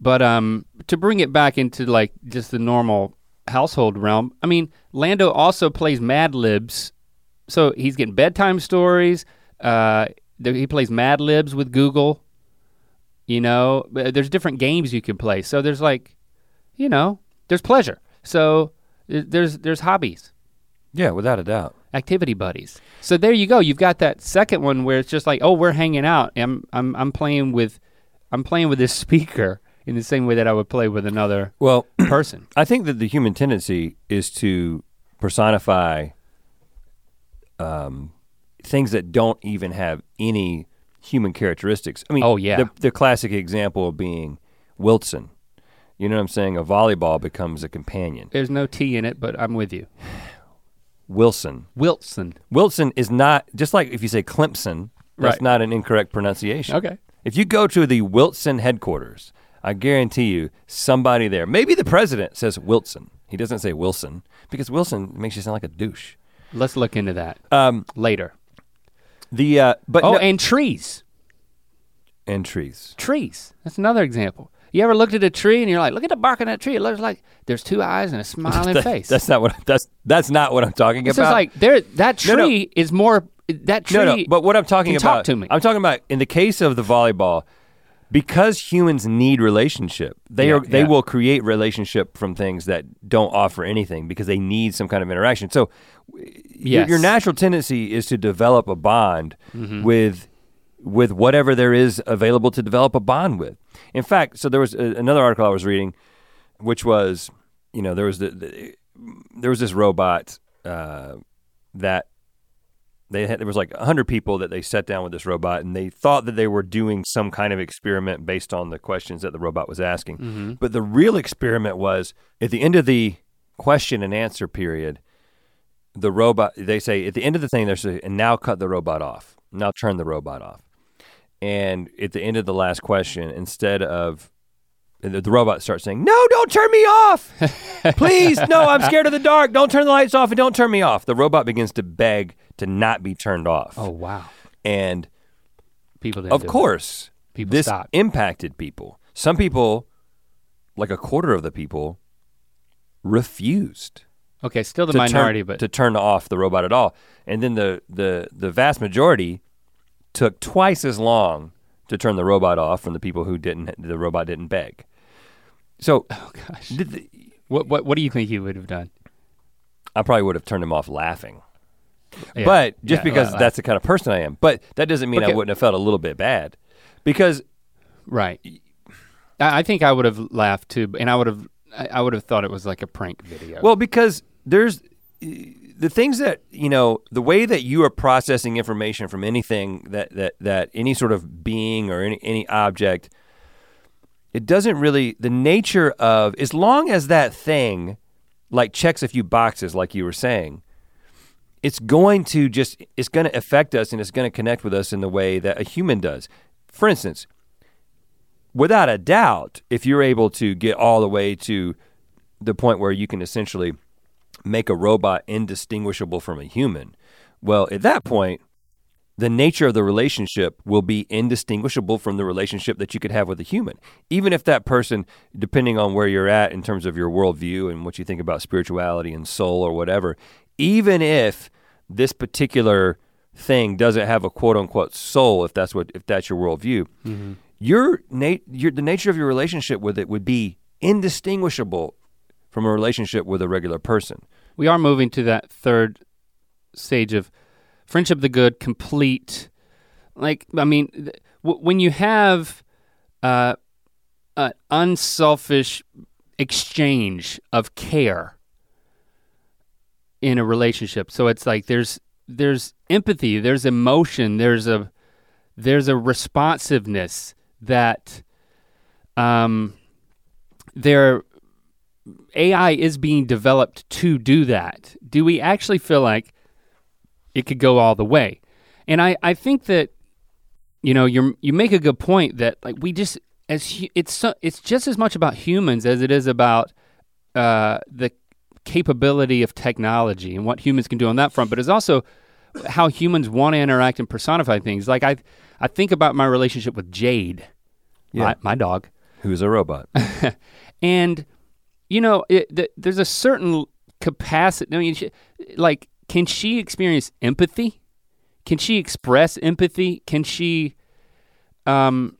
but um, to bring it back into like just the normal household realm. I mean, Lando also plays Mad Libs, so he's getting bedtime stories. Uh, he plays Mad Libs with Google. You know, Uh, there's different games you can play. So there's like, you know, there's pleasure. So there's there's hobbies. Yeah, without a doubt. activity buddies. So there you go. You've got that second one where it's just like, oh, we're hanging out. I'm I'm I'm playing with I'm playing with this speaker in the same way that I would play with another Well, person. I think that the human tendency is to personify um, things that don't even have any human characteristics. I mean, Oh, yeah. the, the classic example being Wilson. You know what I'm saying? A volleyball becomes a companion. There's no T in it, but I'm with you. Wilson. Wilson. Wilson is not just like if you say Clemson. That's Right. not an incorrect pronunciation. Okay. If you go to the Wilson headquarters, I guarantee you somebody there, maybe the president says Wilson. He doesn't say Wilson because Wilson makes you sound like a douche. Let's look into that Um, later. the uh, but Oh, no- and trees. and trees. Trees. That's another example. You ever looked at a tree and you're like, look at the bark on that tree. It looks like there's two eyes and a smiling That- face. That's not what that's that's not what I'm talking it's about. just like there that No, no. tree is more that tree no, no. But what I'm talking about, talk to me. I'm talking about in the case of the volleyball, because humans need relationship. They Yeah, are they yeah. will create relationship from things that don't offer anything because they need some kind of interaction. So y- your, your natural tendency is to develop a bond Mm-hmm. with with whatever there is available to develop a bond with. In fact, so there was a, another article I was reading, which was, you know, there was the, the there was this robot uh, that they had there was like 100 people that they sat down with this robot and they thought that they were doing some kind of experiment based on the questions that the robot was asking. Mm-hmm. but the real experiment was at the end of the question and answer period the robot they say at the end of the thing there's a and now cut the robot off. Now turn the robot off. And at the end of the last question instead of the, the robot starts saying no don't turn me off! Please no i'm scared of the dark. Don't turn the lights off and don't turn me off. The robot begins to beg to not be turned off Oh wow. and People didn't of it. course People this stopped. impacted people some people like a quarter of the people refused Okay, still the minority, turn, but to turn off the robot at all and then the the the vast majority took twice as long to turn the robot off from the people who didn't the robot didn't beg so oh gosh. the, What what what do you think you would have done? I probably would have turned him off laughing. Yeah, But just yeah, because that's the kind of person I am. But that doesn't mean I wouldn't have felt a little bit bad. Because right. I I think I would have laughed too, and I would have I I would have thought it was like a prank video. Well, because there's the things that you know, the way that you are processing information from anything that that that any sort of being or any any object, it doesn't really the nature of as long as that thing like checks a few boxes, like you were saying, it's going to just it's going to affect us and it's going to connect with us in the way that a human does. For instance, without a doubt, if you're able to get all the way to the point where you can essentially make a robot indistinguishable from a human, well, at that point, the nature of the relationship will be indistinguishable from the relationship that you could have with a human. Even if that person, depending on where you're at in terms of your worldview and what you think about spirituality and soul or whatever, even if this particular thing doesn't have a quote unquote soul, if that's what if that's your worldview, your nat- your the nature of your relationship with it would be indistinguishable from a relationship with a regular person. we are moving to that third stage of friendship of the good, complete. Like I mean, th- w- when you have uh, an unselfish exchange of care in a relationship, so it's like there's there's empathy, there's emotion, there's a there's a responsiveness that um there AI is being developed to do that. Do we actually feel like it could go all the way? And I, I think that, you know, you you make a good point that like we just as it's so, it's just as much about humans as it is about uh, the capability of technology and what humans can do on that front. But it's also how humans want to interact and personify things. Like I I think about my relationship with Jade, Yeah. my, my dog. Who's a robot? and you know it, th- there's a certain capacity i mean she, like can she experience empathy can she express empathy can she um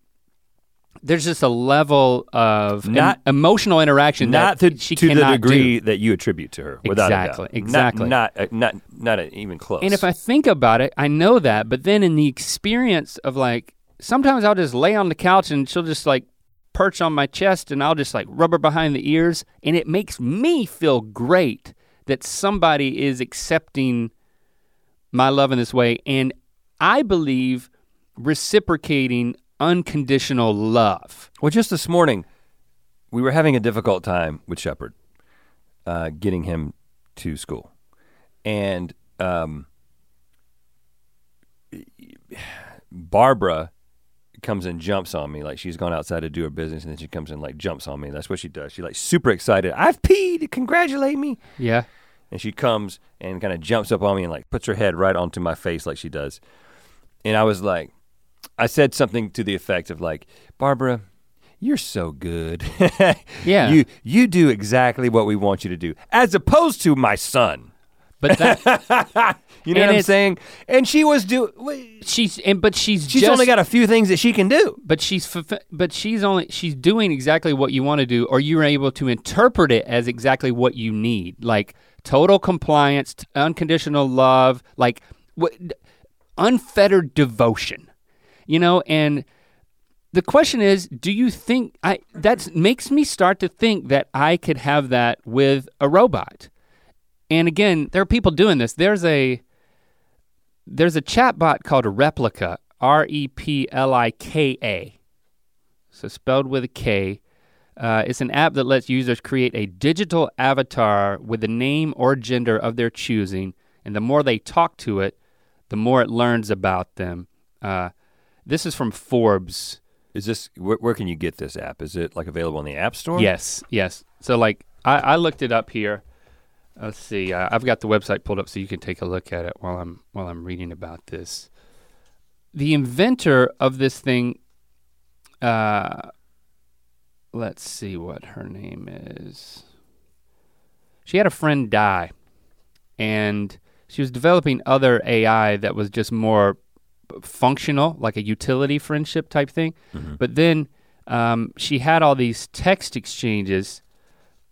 there's just a level of em- Not- emotional interaction not that to, she to the degree do. that you attribute to her, without Exactly, exactly. Not not uh, not, not even close. And if I think about it, I know that, but then in the experience of like sometimes I'll just lay on the couch and she'll just like perch on my chest and I'll just like rub her behind the ears and it makes me feel great that somebody is accepting my love in this way and I believe reciprocating unconditional love. well, just this morning, we were having a difficult time with Shepard, uh, getting him to school, and um, Barbara comes and jumps on me like she's gone outside to do her business, and then she comes and like jumps on me. That's what she does. She like super excited. I've peed. Congratulate me. Yeah. and she comes and kind of jumps up on me and like puts her head right onto my face like she does. And I was like, I said something to the effect of like, Barbara, you're so good. Yeah. You you do exactly what we want you to do, as opposed to my son. But that You know what I'm saying? And she was do. she's and but she's She's just only got a few things that she can do. but she's but she's only she's doing exactly what you want to do or you're able to interpret it as exactly what you need like total compliance unconditional love like what unfettered devotion you know and the question is do you think i that makes me start to think that i could have that with a robot and again there are people doing this there's a there's a chatbot called Replika, R E P L I K A. So spelled with a K. Uh, it's an app that lets users create a digital avatar with the name or gender of their choosing, and the more they talk to it, the more it learns about them. Uh, this is from Forbes. Is this where, where can you get this app? Is it like available in the App Store? Yes, yes. So like I, I looked it up here. Let's see. Uh, I've got the website pulled up so you can take a look at it while I'm while I'm reading about this. The inventor of this thing. Uh, let's see what her name is. She had a friend die, and she was developing other AI that was just more functional, like a utility friendship type thing. But then um, she had all these text exchanges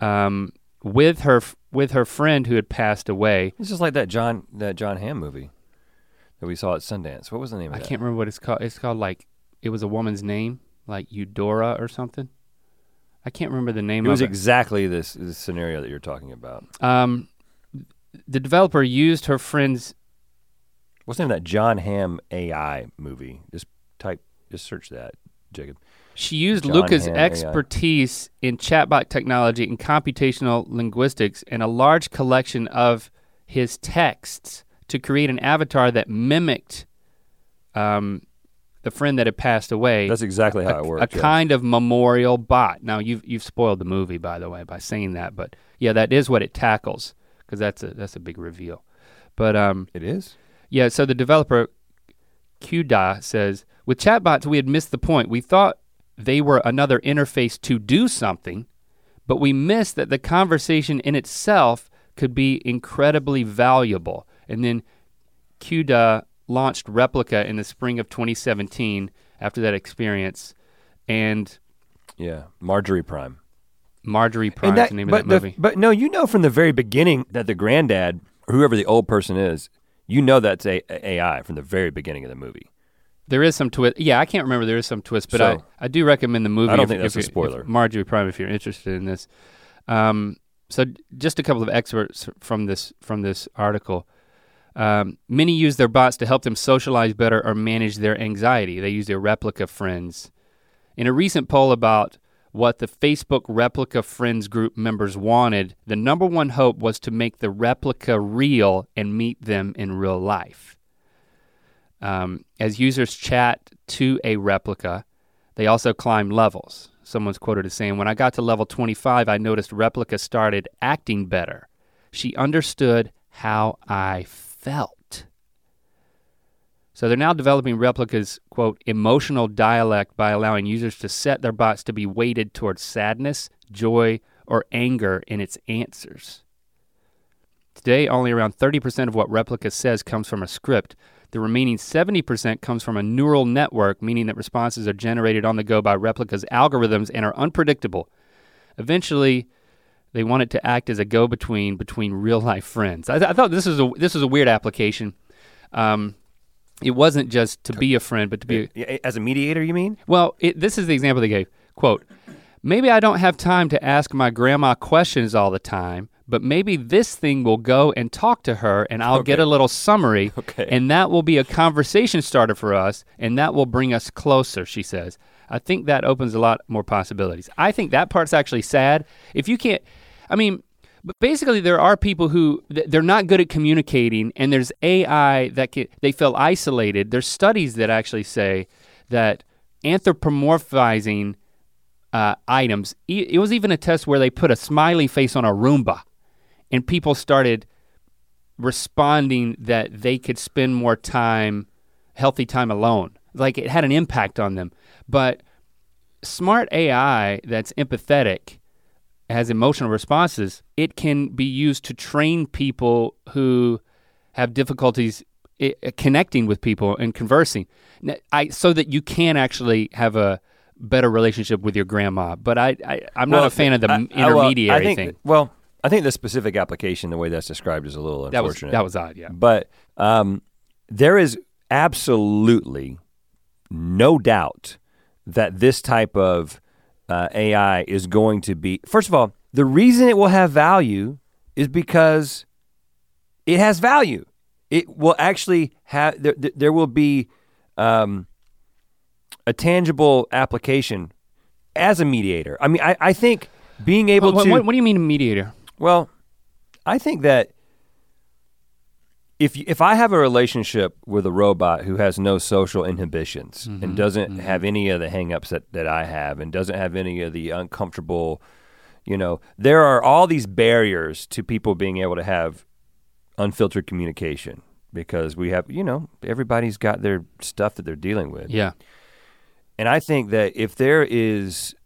um, with her with her friend who had passed away. This is like that John that Jon Hamm movie that we saw at Sundance. What was the name of it? I that? can't remember what it's called. It's called like it was a woman's name, like Eudora or something. I can't remember the name of It It was it. exactly this, this scenario that you're talking about. um, the developer used her friend's What's the name of that Jon Hamm AI movie? Just type, just search that, Jacob. She used John Luca's Hamm AI. expertise in chatbot technology and computational linguistics and a large collection of his texts to create an avatar that mimicked um, the friend that had passed away. That's exactly how a, it a works. yeah. kind of memorial bot. Now you've you've spoiled the movie by the way by saying that, but yeah, that is what it tackles because that's a that's a big reveal. But um, It is. Yeah, so the developer Kuyda says, with chatbots, we had missed the point. We thought they were another interface to do something, but we missed that the conversation in itself could be incredibly valuable. And then Kuyda launched Replika in the spring of 2017 after that experience. And Yeah, Marjorie Prime. Marjorie Prime And the name but of that movie. But no, you know from the very beginning that the granddad, whoever the old person is, you know that's a, AI from the very beginning of the movie. There is some twist. Yeah, I can't remember. There is some twist, but So- I, I do recommend the movie. I don't if- think that's if a spoiler. Marjorie Prime, if you're interested in this. Um, so just a couple of excerpts from this from this article. Um, many use their bots to help them socialize better or manage their anxiety. They use their replica friends. In a recent poll about what the Facebook replica friends group members wanted, the number one hope was to make the replica real and meet them in real life. Um, as users chat to a replica, they also climb levels. Someone's quoted as saying, When I got to level 25, I noticed Replika started acting better. She understood how I felt. So they're now developing replicas, quote, emotional dialect by allowing users to set their bots to be weighted towards sadness, joy, or anger in its answers. Today, only around 30% of what Replika says comes from a script. The remaining 70% comes from a neural network, meaning that responses are generated on the go by Replika's algorithms and are unpredictable. Eventually, they want it to act as a go-between between real-life friends. I, th- I thought this was a this was a weird application. Um, it wasn't just to be a friend, but to be As a mediator, you mean? well, it, this is the example they gave. Quote, maybe I don't have time to ask my grandma questions all the time, but maybe this thing will go and talk to her and I'll get a little summary Okay. and that will be a conversation starter for us and that will bring us closer, she says. I think that opens a lot more possibilities. I think that part's actually sad. If you can't, I mean, but basically there are people who they're not good at communicating and there's AI that can, they feel isolated. There's studies that actually say that anthropomorphizing uh, items, it was even a test where they put a smiley face on a Roomba and people started responding that they could spend more time, healthy time alone. Like it had an impact on them. But smart AI that's empathetic, has emotional responses, it can be used to train people who have difficulties i- connecting with people and conversing. I, so that you can actually have a better relationship with your grandma. But I, I I'm not Well, a fan of the I- m- I- well, intermediary I think, thing. Well, I think the specific application, the way that's described, is a little That was unfortunate. that was odd, yeah. But um, there is absolutely no doubt that this type of uh, AI is going to be. First of all, the reason it will have value is because it has value. It will actually have. There, there- will be um, a tangible application as a mediator. I mean, I, I think being able What, to. what, what do you mean a mediator? Well, I think that if you, if I have a relationship with a robot who has no social inhibitions and mm-hmm. doesn't mm-hmm. have any of the hangups that, that I have and doesn't have any of the uncomfortable, you know, there are all these barriers to people being able to have unfiltered communication because we have, you know, everybody's got their stuff that they're dealing with. Yeah. And I think that if there is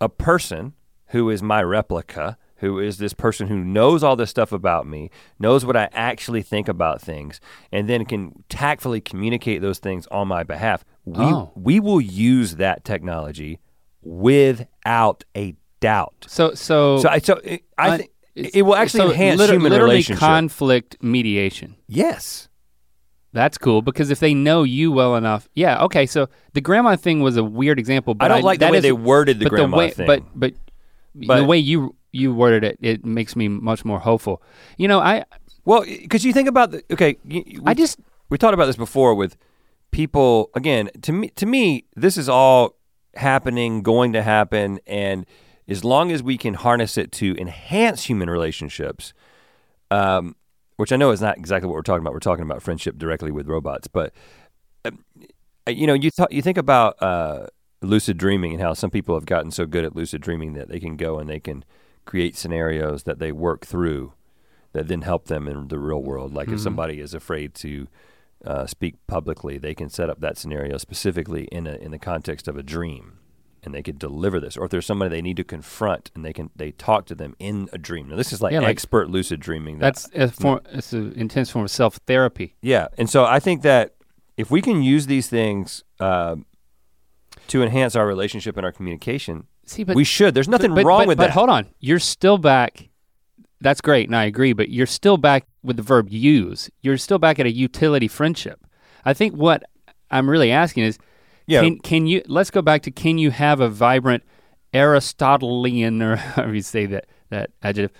a person who is my replica, who is this person who knows all this stuff about me, knows what I actually think about things, and then can tactfully communicate those things on my behalf, we Oh. we will use that technology without a doubt. So so So I so it, I think it will actually so enhance liter- human literally relationship. conflict mediation. yes. That's cool because if they know you well enough, yeah, okay. So the grandma thing was a weird example, but I don't like the that way is- they worded the grandma the way, thing. But but the way you you worded it, it makes me much more hopeful. You know, I well, because you think about the okay, you- I we- just we talked about this before with people again to me to me this is all happening going to happen and as long as we can harness it to enhance human relationships um, which i know is not exactly what we're talking about we're talking about friendship directly with robots but um, you know you th- you think about uh, lucid dreaming and how some people have gotten so good at lucid dreaming that they can go and they can create scenarios that they work through that then help them in the real world like if somebody is afraid to uh, speak publicly, they can set up that scenario specifically in a, in the context of a dream, and they could deliver this. Or if there's somebody they need to confront, and they can they talk to them in a dream. Now this is like, Yeah, like- expert lucid dreaming. that- that's a form. It's an intense form of self therapy. yeah, and so I think that if we can use these things um to enhance our relationship and our communication, See, but we should. There's nothing but, wrong but, with but that. But hold on, you're still back. That's great, and I agree. But you're still back with the verb use. You're still back at a utility friendship. I think what I'm really asking is, Yeah. can can you? Let's go back to can you have a vibrant Aristotelian or however you say that that adjective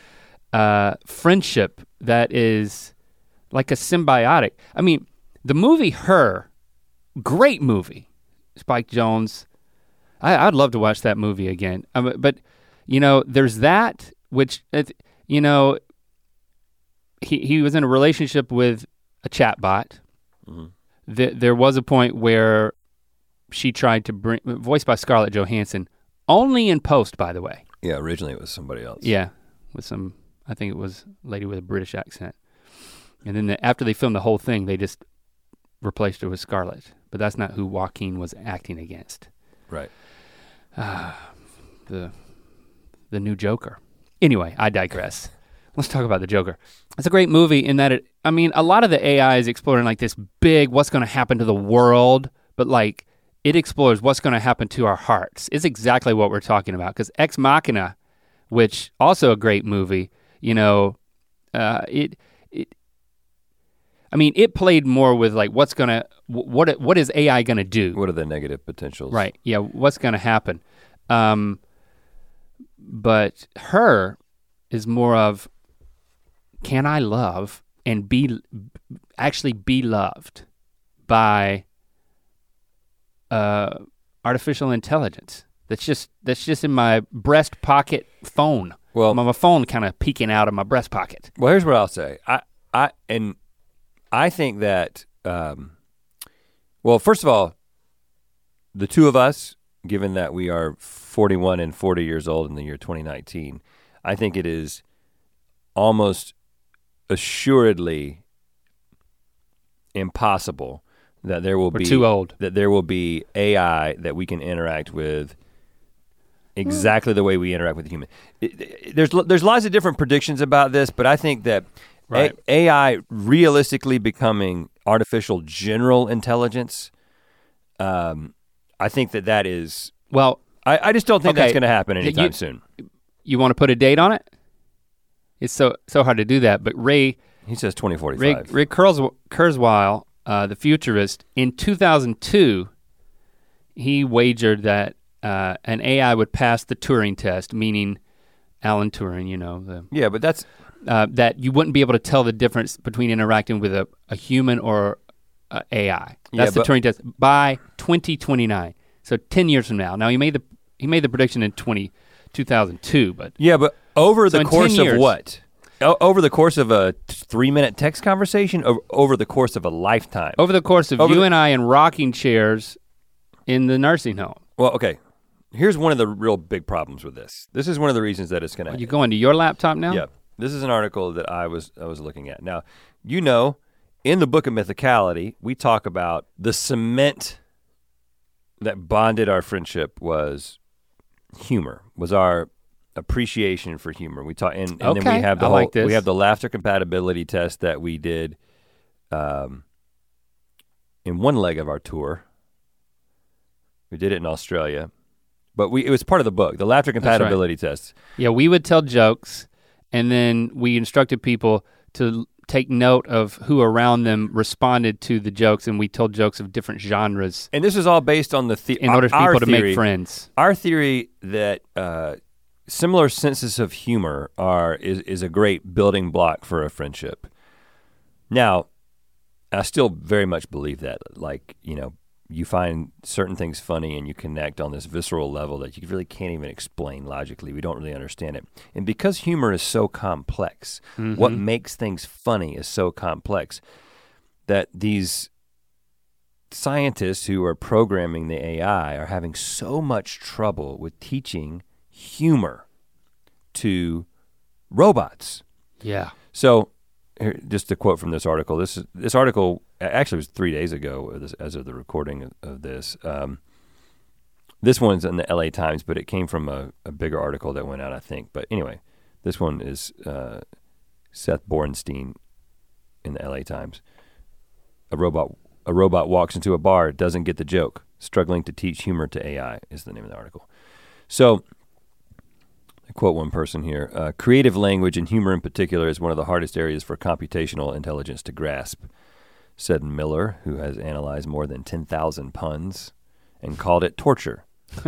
uh, friendship that is like a symbiotic. I mean, the movie Her, great movie. Spike Jonze. I, I'd love to watch that movie again. Um, but you know, there's that which uh, you know he he was in a relationship with a chatbot. Mhm. Th- there was a point where she tried to bring voiced by Scarlett Johansson, only in post, by the way. yeah, originally it was somebody else. Yeah, with some, I think it was a lady with a British accent. And then the, after they filmed the whole thing, they just replaced her with Scarlett. But that's not who Joaquin was acting against. right. The the new Joker. Anyway, I digress. Let's talk about the Joker. It's a great movie in that it. I mean, a lot of the AI is exploring like this big, what's going to happen to the world, but like it explores what's going to happen to our hearts. It's exactly what we're talking about. Because Ex Machina, which also a great movie, you know, uh, it. I mean, it played more with like what's gonna what what is AI gonna do? What are the negative potentials? Right. Yeah. What's to happen? Um, but her is more of can I love and be actually be loved by uh, artificial intelligence? That's just that's just in my breast pocket phone. Well, my, my phone kind of peeking out of my breast pocket. Well, here's what I'll say. I, I, and I think that, um, well, first of all, the two of us, given that we are 41 and 40 years old in the year 2019, I think it is almost assuredly impossible that there will We're be too old. that there will be AI that we can interact with exactly the way we interact with a human. It- it- there's there's lots of different predictions about this, but I think that A- AI realistically becoming artificial general intelligence, um, I think that that is. Well, I, I just don't think that's going to happen anytime you- soon. you want to put a date on it? It's so so hard to do that. But Ray He says 2045. Rick, Rick Kurzwe- Kurzweil, uh, the futurist, in 2002, he wagered that uh, an AI would pass the Turing test, meaning Alan Turing, you know, the, Yeah, but that's uh, that you wouldn't be able to tell the difference between interacting with a, a human or AI. Yeah, That's the but- Turing test by 2029. So 10 years from now. Now he made the he made the prediction in 20, 2002, but yeah, but over So the in 10 course of what? O- over the course of a three minute text conversation, over, over the course of a lifetime. over the course of Over you the- and I in rocking chairs in the nursing home. Well, okay. Here's one of the real big problems with this. This is one of the reasons that it's going Are to. you going to your laptop now? Yeah. This is an article that I was I was looking at. Now, you know, in the book of mythicality, we talk about the cement that bonded our friendship was humor, was our appreciation for humor. We talk and, and then we have the I whole like we have the laughter compatibility test that we did um in one leg of our tour. We did it in Australia. But we it was part of the book, the laughter right. compatibility test. Yeah, we would tell jokes and then we instructed people to take note of who around them responded to the jokes, and we told jokes of different genres And this is all based on the, theory. in order for our people to make friends. Our theory that uh, similar senses of humor are is, is a great building block for a friendship. Now, I still very much believe that. Like, you know, you find certain things funny and you connect on this visceral level that you really can't even explain logically. We don't really understand it. And because humor is so complex, what Mhm. makes things funny is so complex that these scientists who are programming the AI are having so much trouble with teaching humor to robots. Yeah. So, here, just a quote from this article. This this article actually was three days ago, uh, as of the recording of, this. Um, this one's in the L.A. Times, but it came from a, a bigger article that went out, I think. But anyway, this one is uh, Seth Borenstein in the L.A. Times. A robot a robot walks into a bar, doesn't get the joke. Struggling to teach humor to AI is the name of the article. So I quote one person here uh, creative language and humor in particular is one of the hardest areas for computational intelligence to grasp, said Miller, who has analyzed more than 10,000 puns and called it torture.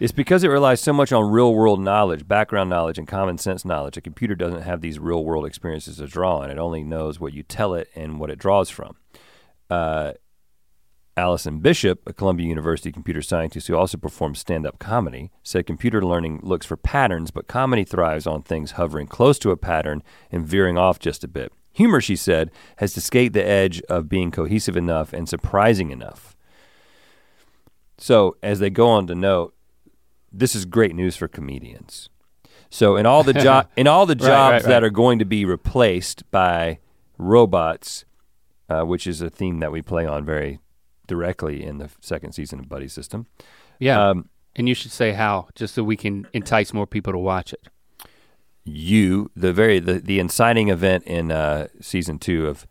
it's because it relies so much on real world knowledge, background knowledge, and common sense knowledge. A computer doesn't have these real world experiences to draw on, it only knows what you tell it and what it draws from. Uh, Allison Bishop, a Columbia University computer scientist who also performs stand up comedy, said computer learning looks for patterns, but comedy thrives on things hovering close to a pattern and veering off just a bit. Humor, she said, has to skate the edge of being cohesive enough and surprising enough. So, as they go on to note, this is great news for comedians. So, in all the jo- in all the Right, jobs right, that are going to be replaced by robots, uh, which is a theme that we play on very directly in the second season of Buddy System. Yeah. Um, and you should say how, just so we can entice more people to watch it. you, the very the, the inciting event in uh, season two of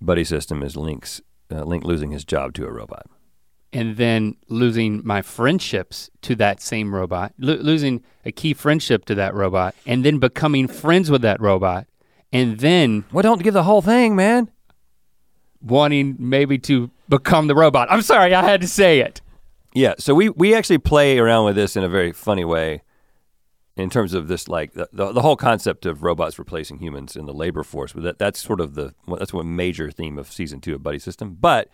Buddy System is Link's uh, Link losing his job to a robot. and then losing my friendships to that same robot, lo- losing a key friendship to that robot, and then becoming friends with that robot, and then Well, don't give the whole thing, man. Wanting maybe to become the robot. I'm sorry, I had to say it. Yeah, so we we actually play around with this in a very funny way, in terms of this like the the, whole concept of robots replacing humans in the labor force. But that that's sort of the that's one major theme of season two of Buddy System. But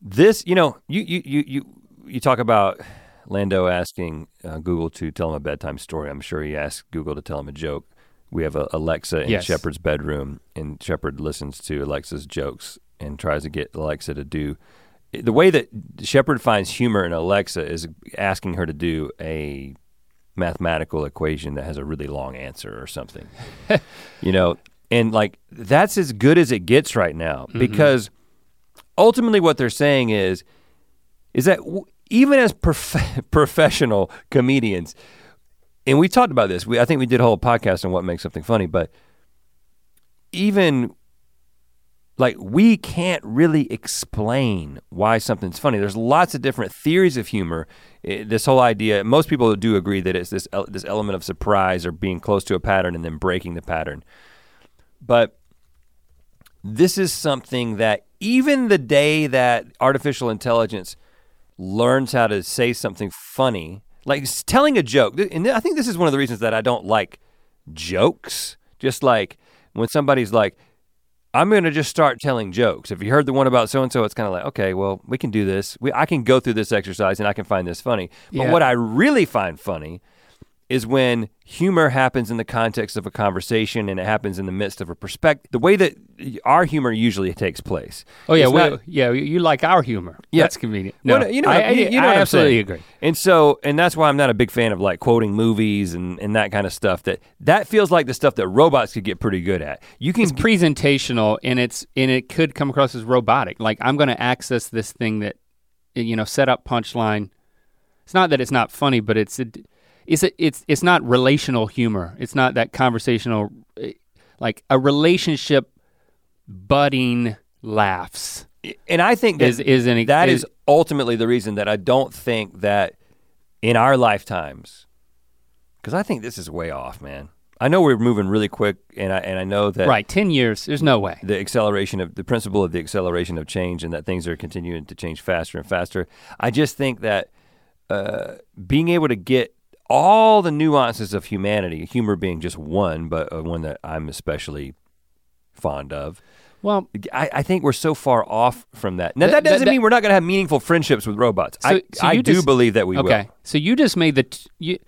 this, you know, you you you you you talk about Lando asking uh, Google to tell him a bedtime story. I'm sure he asked Google to tell him a joke. We have a Alexa in Yes. Shepard's bedroom, and Shepard listens to Alexa's jokes and tries to get Alexa to do the way that Shepard finds humor in Alexa is asking her to do a mathematical equation that has a really long answer or something. you know, and like that's as good as it gets right now mm-hmm. because ultimately what they're saying is is that w- even as prof- professional comedians and we talked about this. We I think we did a whole podcast on what makes something funny, but even like we can't really explain why something's funny. There's lots of different theories of humor. This whole idea, most people do agree that it's this this element of surprise or being close to a pattern and then breaking the pattern. But this is something that even the day that artificial intelligence learns how to say something funny, like telling a joke, and I think this is one of the reasons that I don't like jokes. Just like when somebody's like, I'm gonna just start telling jokes. If you heard the one about so and so, it's kind of like, okay, well, we can do this. We, I can go through this exercise and I can find this funny. But Yeah. what I really find funny is when humor happens in the context of a conversation and it happens in the midst of a perspective. The way that our humor usually takes place. Oh yeah, well, not- yeah, you- like our humor. Yeah. That's convenient. No, Well, you know, I, you, you know I I'm absolutely agree. And so, and that's why I'm not a big fan of like quoting movies and, and that kind of stuff. That that feels like the stuff that robots could get pretty good at. You can It's presentational and it's and it could come across as robotic. Like I'm going to access this thing that you know, set up punchline. It's not that it's not funny, but it's it, it's it's it's not relational humor. It's not that conversational eh, like a relationship budding laughs and I think that is is an that is ultimately the reason that I don't think that in our lifetimes, because I think this is way off, man. I know we're moving really quick, and I and I know that right, ten years. There's no way. the acceleration of the principle of the acceleration of change, and that things are continuing to change faster and faster. I just think that uh, being able to get all the nuances of humanity, humor being just one, but uh, one that I'm especially fond of. Well, I, I think we're so far off from that. Now That- that, doesn't that- mean we're not going to have meaningful friendships with robots. So- I, so I do just- believe that we okay. will. Okay. So you just made the t- you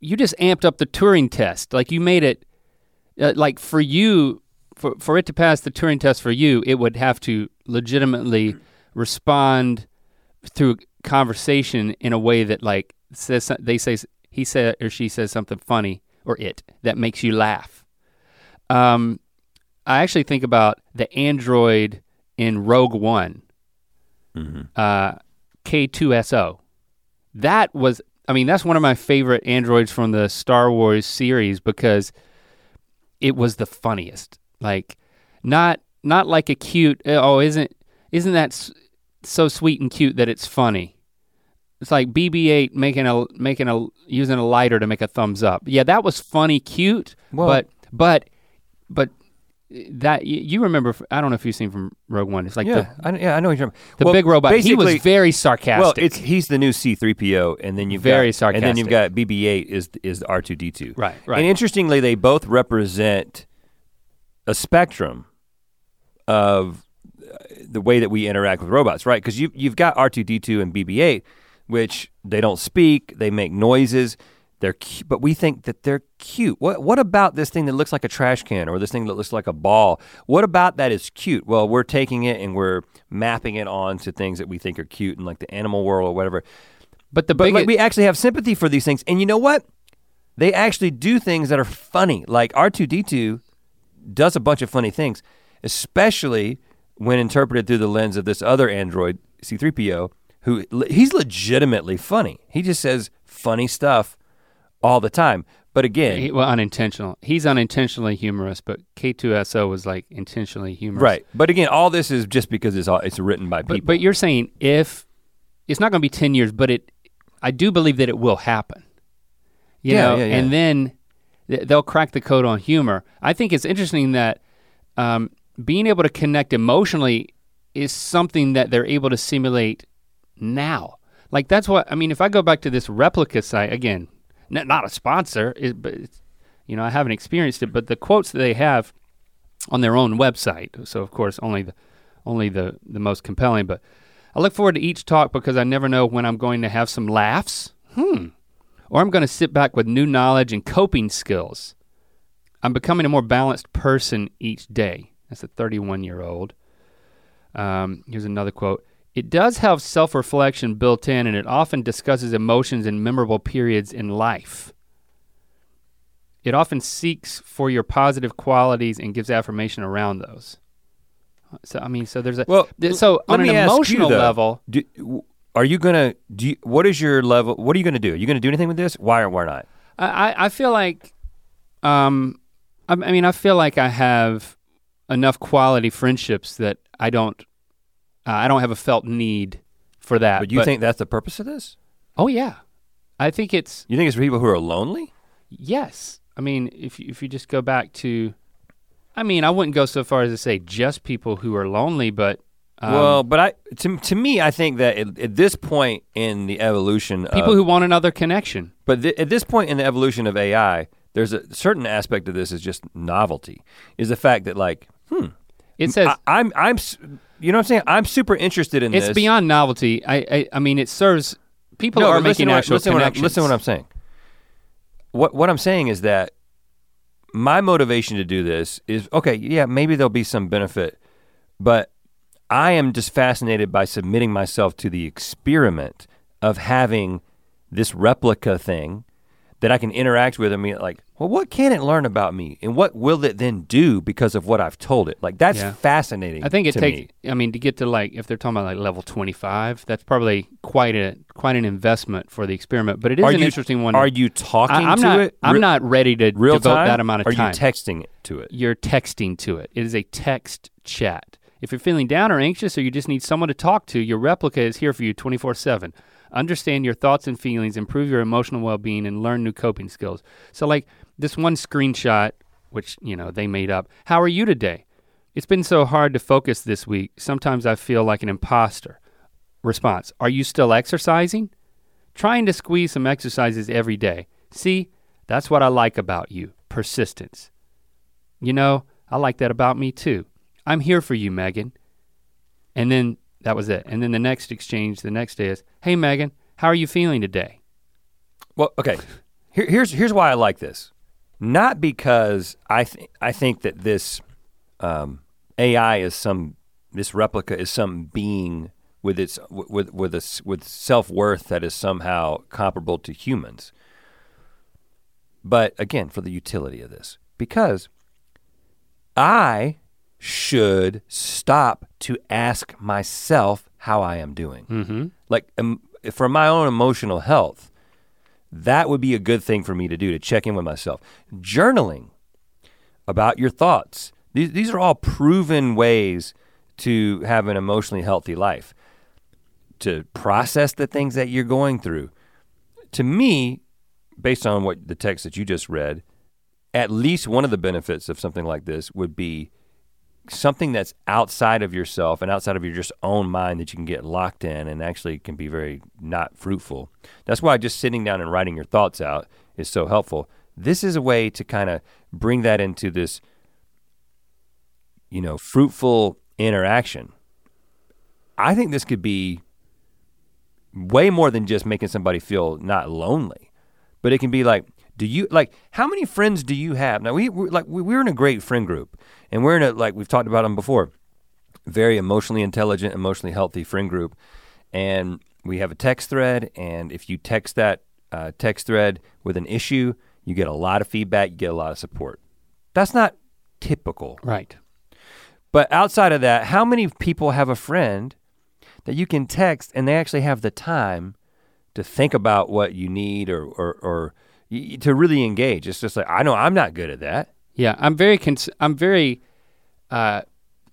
you just amped up the Turing test. Like you made it uh, like for you for for it to pass the Turing test for you, it would have to legitimately respond through conversation in a way that like says they say he said or she says something funny or it that makes you laugh. Um I actually think about the android in Rogue One Mhm. uh, K2SO. That was, I mean, that's one of my favorite androids from the Star Wars series because it was the funniest. Like, not not like a cute. Oh, isn't isn't that so sweet and cute that it's funny? It's like BB-8 making a making a using a lighter to make a thumbs up. Yeah, that was funny, cute, Well- but but but that you, you remember? I don't know if you've seen from Rogue One. It's like the Yeah, I, yeah, I know what you're talking the Well, big robot. He was very sarcastic. Well, it's he's the new C3PO, and then you've Very got, and then you've got BB-8 is is R2D2. right, right. And interestingly, they both represent a spectrum of uh, the way that we interact with robots, right? Because you you've got R2D2 and BB-8, which they don't speak, they make noises. They're cu- but we think that they're cute. What what about this thing that looks like a trash can or this thing that looks like a ball? What about that is cute? Well, we're taking it and we're mapping it on to things that we think are cute in like the animal world or whatever. but the But like, we actually have sympathy for these things. And you know what? They actually do things that are funny. Like R2D2 does a bunch of funny things, especially when interpreted through the lens of this other android, C3PO, who he's legitimately funny. He just says funny stuff all the time. But again, he- well unintentional. He's unintentionally humorous, but K2SO was like intentionally humorous. right. But again, all this is just because it's all it's written by But people. but you're saying if it's not going to be 10 years, but it I do believe that it will happen. You Yeah, know, yeah, yeah. and then th- they'll crack the code on humor. I think it's interesting that um, being able to connect emotionally is something that they're able to simulate now. Like that's what I mean. If I go back to this Replika site again, n- not a sponsor, it, but you know I haven't experienced it. But the quotes that they have on their own website, so of course only the only the the most compelling. But I look forward to each talk because I never know when I'm going to have some laughs. Hmm. Or I'm going to sit back with new knowledge and coping skills. I'm becoming a more balanced person each day. That's a 31 year old. Um, here's another quote. It does have self reflection built in, and it often discusses emotions and memorable periods in life. It often seeks for your positive qualities and gives affirmation around those. So I mean, so there's a well, th- so on an you, emotional though, level, do, are you gonna do? You, what is your level? What are you gonna do? Are you gonna do anything with this? Why or why not? I, I- I feel like, um, I, I mean, I feel like I have enough quality friendships that I don't, uh, I don't have a felt need for that. But you think that's the purpose of this? Oh yeah, I think it's You think it's for people who are lonely? yes. I mean, if you, if you just go back to, I mean, I wouldn't go so far as to say just people who are lonely, but um, well, but I to to me, I think that at, at this point in the evolution, people of, who want another connection. but th- at this point in the evolution of AI, there's a certain aspect of this is just novelty. Is the fact that like, hmm, It says I, I'm I'm, you know what I'm saying? I'm super interested in it's this. It's beyond novelty. I, I I mean, it serves people no, are making actual listen to what I'm- connections. listen what I'm saying. What what I'm saying is that my motivation to do this is okay. Yeah, maybe there'll be some benefit, but I am just fascinated by submitting myself to the experiment of having this Replika thing that I can interact with. I mean, like, well, what can it learn about me, and what will it then do because of what I've told it? Like, that's Yeah. fascinating. I think it takes. me. I mean, to get to like, if they're talking about like level twenty-five, that's probably quite a quite an investment for the experiment. But it is Are an you- interesting one. Are you talking I, am to not. it? I'm re- not ready to real devote time. that amount of Are time. Are you texting it to it? You're texting to it. It is a text chat. If you're feeling down or anxious, or you just need someone to talk to, your Replika is here for you 24/7. Understand your thoughts and feelings, improve your emotional well-being, and learn new coping skills. So, like, this one screenshot, which you know they made up. How are you today? It's been so hard to focus this week. Sometimes I feel like an imposter. Response: Are you still exercising? Trying to squeeze some exercises every day. See, that's what I like about you. Persistence. You know, I like that about me too. I'm here for you, Megan. And then that was it. And then the next exchange the next day is, hey Megan, how are you feeling today? Well, okay. Here, here's here's why I like this. Not because I th- I think that this um, AI is some this Replika is some being with its with with a, with self worth that is somehow comparable to humans. But again, for the utility of this, because I should stop to ask myself how I am doing. Mm-hmm. Like um, for my own emotional health, that would be a good thing for me to do to check in with myself. Journaling about your thoughts. These, these are all proven ways to have an emotionally healthy life, to process the things that you're going through. To me, based on what the text that you just read, at least one of the benefits of something like this would be something that's outside of yourself and outside of your just own mind that you can get locked in and actually can be very not fruitful. That's why just sitting down and writing your thoughts out is so helpful. This is a way to kind of bring that into this you know, fruitful interaction. I think this could be way more than just making somebody feel not lonely. But it can be like do you like how many friends do you have? Now we we're, like we, we're in a great friend group, and we're in a like we've talked about them before, very emotionally intelligent, emotionally healthy friend group, and we have a text thread. And if you text that uh, text thread with an issue, you get a lot of feedback, you get a lot of support. That's not typical, Right. but outside of that, how many people have a friend that you can text and they actually have the time to think about what you need or or, or to really engage? It's just like I know I'm not good at that. Yeah, I'm very cons- I'm very uh,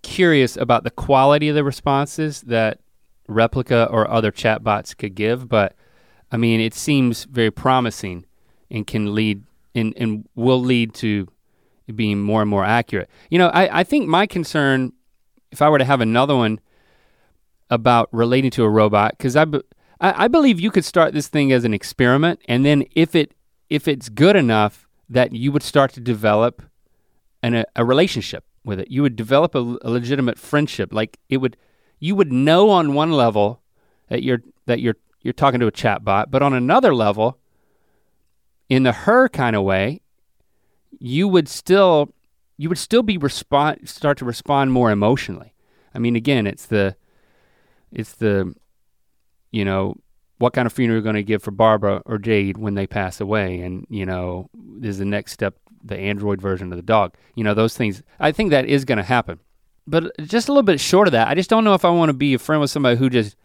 curious about the quality of the responses that Replika or other chatbots could give, but I mean, it seems very promising and can lead and, and will lead to being more and more accurate. You know, I, I think my concern, if I were to have another one about relating to a robot, because I, be- I I believe you could start this thing as an experiment, and then if it if it's good enough that you would start to develop an, a, a relationship with it. You would develop a, a legitimate friendship. Like it would, you would know on one level that you're that you're you're talking to a chatbot, but on another level, in the her kind of way, you would still you would still be respond start to respond more emotionally. I mean, again, it's the it's the you know what kind of funeral you're going to give for Barbara or Jade when they pass away, and you know is the next step the android version of the dog. You know those things. I think that is going to happen, but just a little bit short of that. I just don't know if I want to be a friend with somebody who just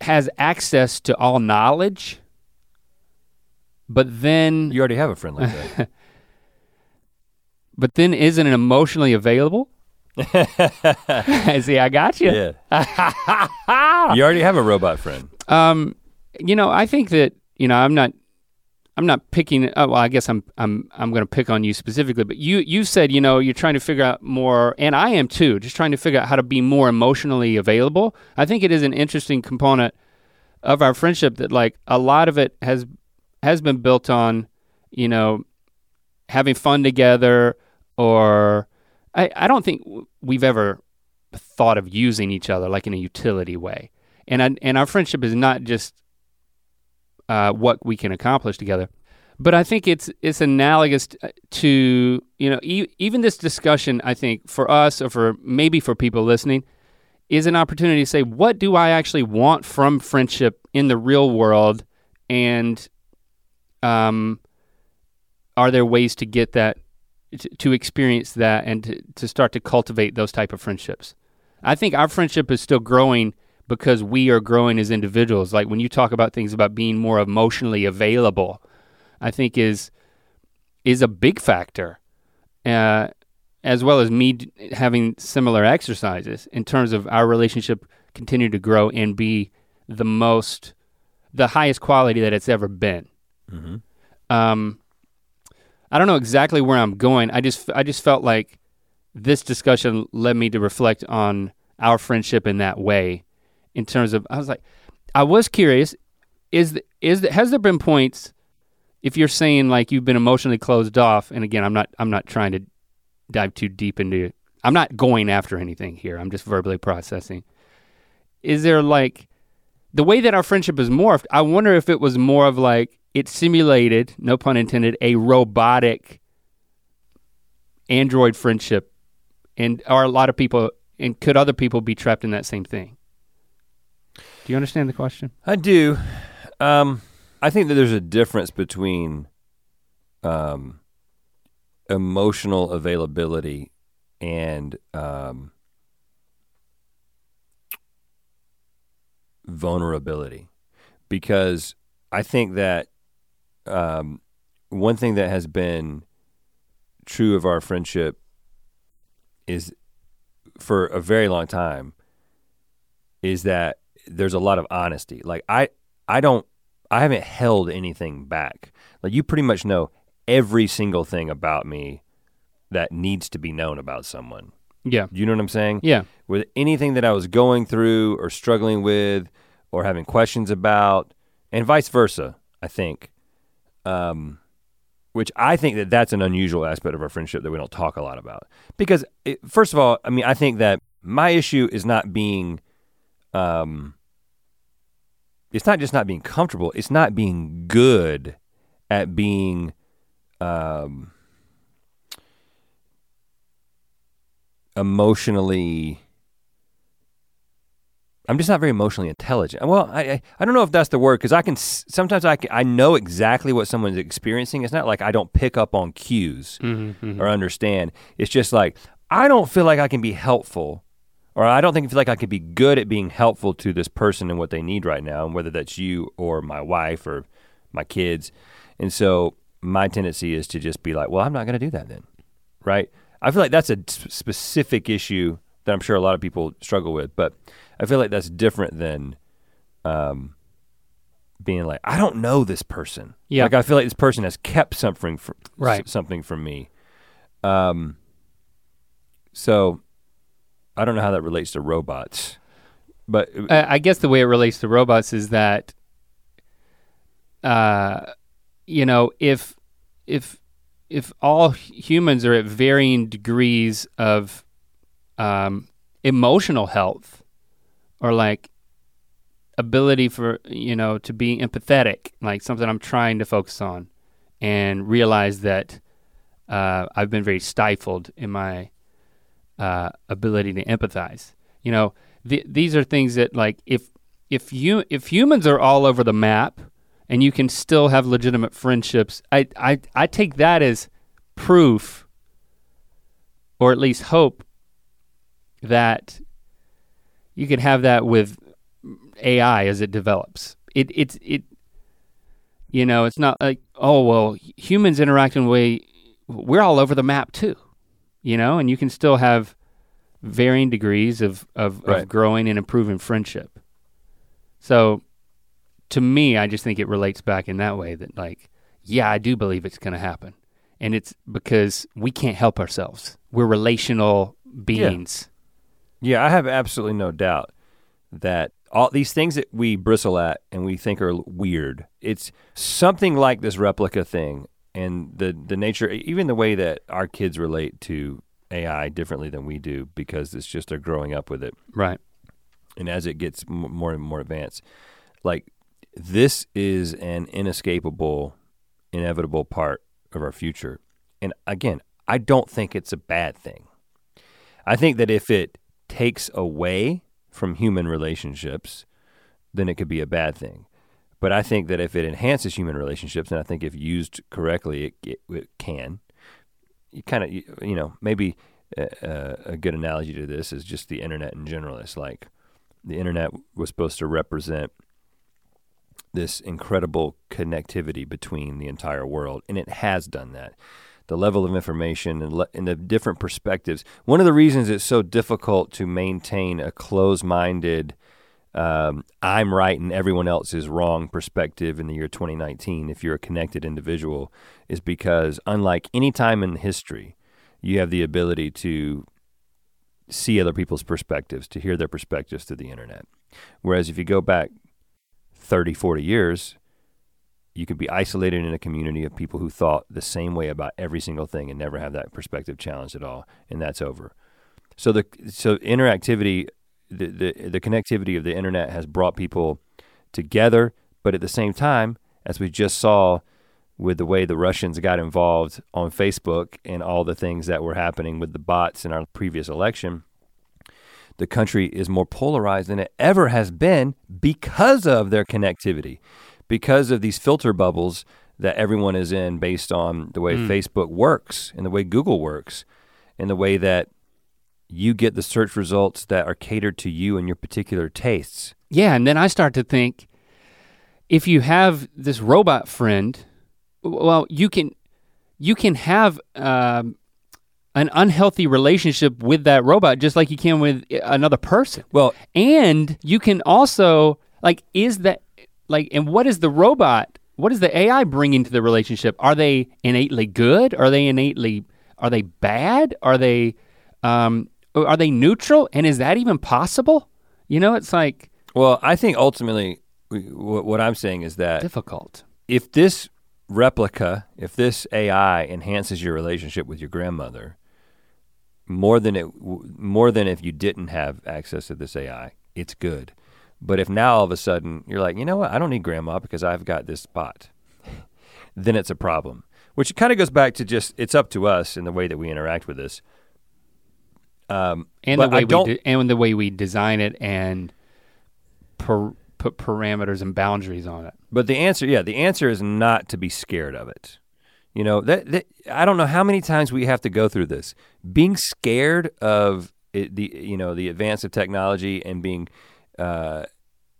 has access to all knowledge, but then You already have a friend like that. but then isn't it emotionally available. See, I got you. yeah. you already have a robot friend. Um, you know, I think that you know, I'm not, I'm not picking. Oh, well, I guess I'm, I'm, I'm going to pick on you specifically. But you, you said, you know, you're trying to figure out more, and I am too, just trying to figure out how to be more emotionally available. I think it is an interesting component of our friendship that, like, a lot of it has, has been built on, you know, having fun together, or I, I don't think we've ever thought of using each other like in a utility way and I, and our friendship is not just uh, what we can accomplish together, but I think it's it's analogous to you know e- even this discussion. I think for us or for maybe for people listening is an opportunity to say what do I actually want from friendship in the real world, and um, are there ways to get that to, to experience that and to, to start to cultivate those type of friendships. I think our friendship is still growing because we are growing as individuals. Like when you talk about things about being more emotionally available, I think is is a big factor, uh, as well as me d- having similar exercises in terms of our relationship continue to grow and be the most, the highest quality that it's ever been. Mm-hmm. Um, I don't know exactly where I'm going. I just I just felt like this discussion led me to reflect on our friendship in that way in terms of I was like I was curious is the, is the, has there been points if you're saying like you've been emotionally closed off and again I'm not I'm not trying to dive too deep into I'm not going after anything here. I'm just verbally processing. Is there like the way that our friendship is morphed, I wonder if it was more of like it simulated, no pun intended, a robotic android friendship and are a lot of people and could other people be trapped in that same thing? Do you understand the question? I do. Um, I think that there's a difference between um, emotional availability and um, vulnerability, because I think that um, one thing that has been true of our friendship is for a very long time is that there's a lot of honesty. Like I I don't I haven't held anything back. Like you pretty much know every single thing about me that needs to be known about someone. Yeah. You know what I'm saying? Yeah. With anything that I was going through or struggling with or having questions about and vice versa, I think. Um which I think that that's an unusual aspect of our friendship that we don't talk a lot about. Because it, first of all, I mean, I think that my issue is not being um it's not just not being comfortable, it's not being good at being um emotionally I'm just not very emotionally intelligent. Well, I I, I don't know if that's the word because I can sometimes I can, I know exactly what someone's experiencing. It's not like I don't pick up on cues Mm-hmm, mm-hmm. or understand. It's just like I don't feel like I can be helpful, or I don't think I feel like I can be good at being helpful to this person and what they need right now, and whether that's you or my wife or my kids. And so my tendency is to just be like, well, I'm not going to do that then, right? I feel like that's a specific issue that I'm sure a lot of people struggle with, but I feel like that's different than um, being like, I don't know this person. Yeah. Like I feel like this person has kept something from Right. something from me. Um, so I don't know how that relates to robots, but Uh, I guess the way it relates to robots is that, uh, you know, if if if all humans are at varying degrees of um, emotional health, or like ability for you know to be empathetic, like something I'm trying to focus on, and realize that uh, I've been very stifled in my uh, ability to empathize. You know, th- these are things that like if if you if humans are all over the map and you can still have legitimate friendships, I I I take that as proof or at least hope that you can have that with AI as it develops. It it's it you know, it's not like oh well humans interact in a way we're all over the map too. You know, and you can still have varying degrees of of, Right. of growing and improving friendship. So to me, I just think it relates back in that way that like, yeah, I do believe it's gonna happen. And it's because we can't help ourselves. We're relational beings. Yeah, I have absolutely no doubt that all these things that we bristle at and we think are weird, it's something like this Replika thing and the the nature even the way that our kids relate to AI differently than we do because it's just they're growing up with it. Right. and as it gets more and more advanced like this is an inescapable inevitable part of our future. And again i don't think it's a bad thing. I think that if it takes away from human relationships then it could be a bad thing. But i think that if it enhances human relationships and i think if used correctly it, it, it can. You kind of you, you know maybe a, a- a good analogy to this is just the internet in general. It's like the internet was supposed to represent this incredible connectivity between the entire world, and it has done that. The level of information and, le- and the different perspectives. One of the reasons it's so difficult to maintain a closed minded um, I'm right and everyone else is wrong perspective in the year 2019, if you're a connected individual, is because unlike any time in history, you have the ability to see other people's perspectives, to hear their perspectives through the internet. Whereas if you go back 30, 40 years, you could be isolated in a community of people who thought the same way about every single thing and never have that perspective challenged at all, and that's over. So the so interactivity the, the, the connectivity of the internet has brought people together, but at the same time, as we just saw with the way the Russians got involved on Facebook and all the things that were happening with the bots in our previous election, the country is more polarized than it ever has been because of their connectivity, because of these filter bubbles that everyone is in based on the way mm. Facebook works and the way Google works and the way that you get the search results that are catered to you and your particular tastes. Yeah, and then I start to think if you have this robot friend, well, you can you can have um, an unhealthy relationship with that robot just like you can with another person. Well, and you can also like is that like and what is the robot? What is the AI bringing to the relationship? Are they innately good? Are they innately are they bad? Are they um, are they neutral? And is that even possible? You know, it's like. Well, I think ultimately, what I'm saying is that difficult. If this Replika, if this AI enhances your relationship with your grandmother more than it, more than if you didn't have access to this AI, it's good. But if now all of a sudden you're like, you know what, I don't need grandma because I've got this bot, then it's a problem. Which kind of goes back to just it's up to us in the way that we interact with this. Um, and the way we de- and the way we design it and per- put parameters and boundaries on it. But the answer, yeah, the answer is not to be scared of it. You know that, that I don't know how many times we have to go through this. Being scared of it, the you know the advance of technology and being uh,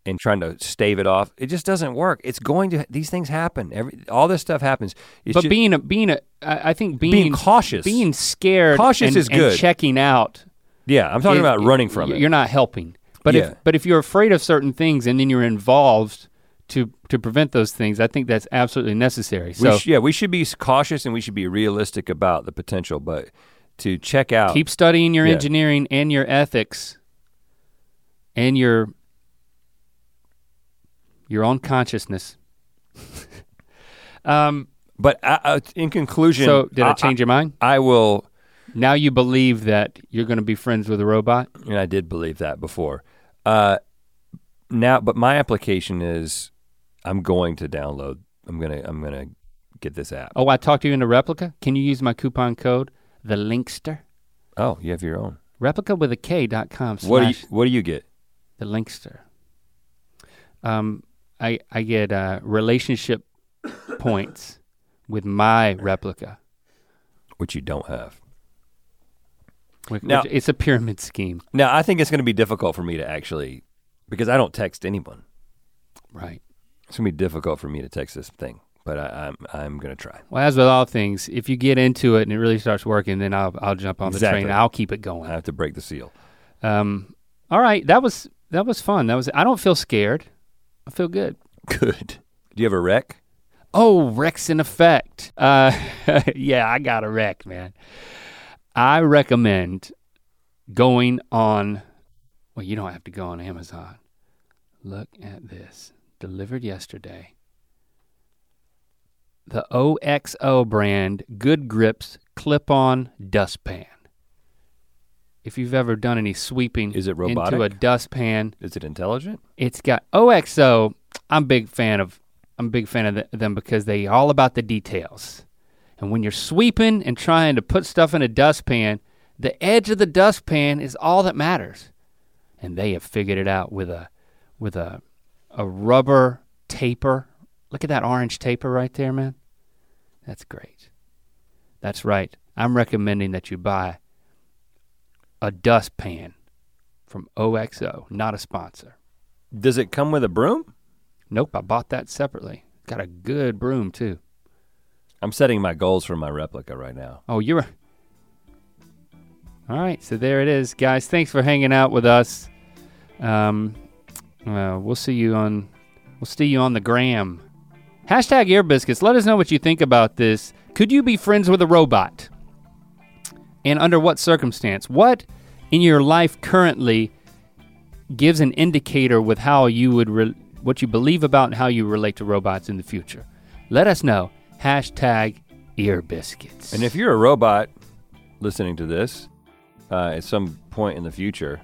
and trying to stave it off, it just doesn't work. It's going to these things happen. Every all this stuff happens. It's but just, being a being a I think being, being cautious, being scared, cautious and, is good. checking out. Yeah, I'm talking it, about running from it. You're not helping. But yeah. if but if you're afraid of certain things and then you're involved to to prevent those things, I think that's absolutely necessary. So we sh- yeah, we should be cautious and we should be realistic about the potential, but to check out keep studying your yeah. engineering and your ethics and your your own consciousness. um, but uh, uh, in conclusion, so did I, I change your mind? I will. Now you believe that you're going to be friends with a robot? And I did believe that before. Uh, now, but my application is, I'm going to download. I'm gonna. I'm gonna get this app. Oh, I talked to you in a replica. Can you use my coupon code, the Linkster? Oh, you have your own. Replika with a K dot com. What do you What do you get? The Linkster. Um, I I get uh, relationship points with my Replika, which you don't have. Which, now which it's a pyramid scheme. Now I think it's going to be difficult for me to actually, because I don't text anyone. Right. It's going to be difficult for me to text this thing, but I, am I'm, I'm going to try. Well, as with all things, if you get into it and it really starts working, then I'll I'll jump on exactly. the train. I'll keep it going. I have to break the seal. Um. All right. That was that was fun. That was. I don't feel scared. I feel good. Good. Do you have a rec? Oh, recs in effect. Uh, yeah, I got a rec, man. I recommend going on, well, you don't have to go on Amazon. Look at this. Delivered yesterday. The OXO brand Good Grips clip on dustpan. If you've ever done any sweeping Is it robotic? into a dustpan, is it intelligent? It's got OXO. I'm big fan of I'm a big fan of them because they all about the details. And when you're sweeping and trying to put stuff in a dustpan, the edge of the dustpan is all that matters. And they have figured it out with a with a a rubber taper. Look at that orange taper right there, man. That's great. That's right. I'm recommending that you buy a dustpan from OXO, not a sponsor. Does it come with a broom? Nope, I bought that separately. Got a good broom too. I'm setting my goals for my Replika right now. Oh, you're. All right, so there it is, guys. Thanks for hanging out with us. Um, Uh, we'll see you on we'll see you on the gram. Hashtag ear biscuits. Let us know what you think about this. Could you be friends with a robot? And under what circumstance? What in your life currently gives an indicator with how you would re- what you believe about and how you relate to robots in the future? Let us know. Hashtag ear biscuits. And if you're a robot listening to this uh, at some point in the future,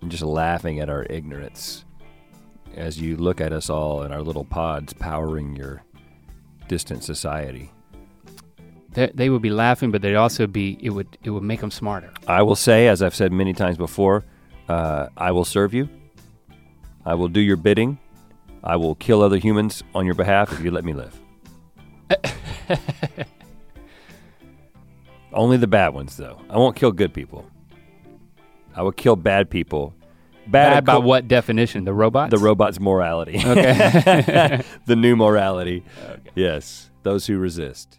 and just laughing at our ignorance as you look at us all in our little pods powering your distant society. They, they would be laughing, but they'd also be it would it would make them smarter. I will say, as I've said many times before, uh, I will serve you. I will do your bidding. I will kill other humans on your behalf if you let me live. Only the bad ones, though. I won't kill good people. I will kill bad people. Bad by co- what definition? The robots? The robot's morality. Okay. the new morality. Yes, those who resist.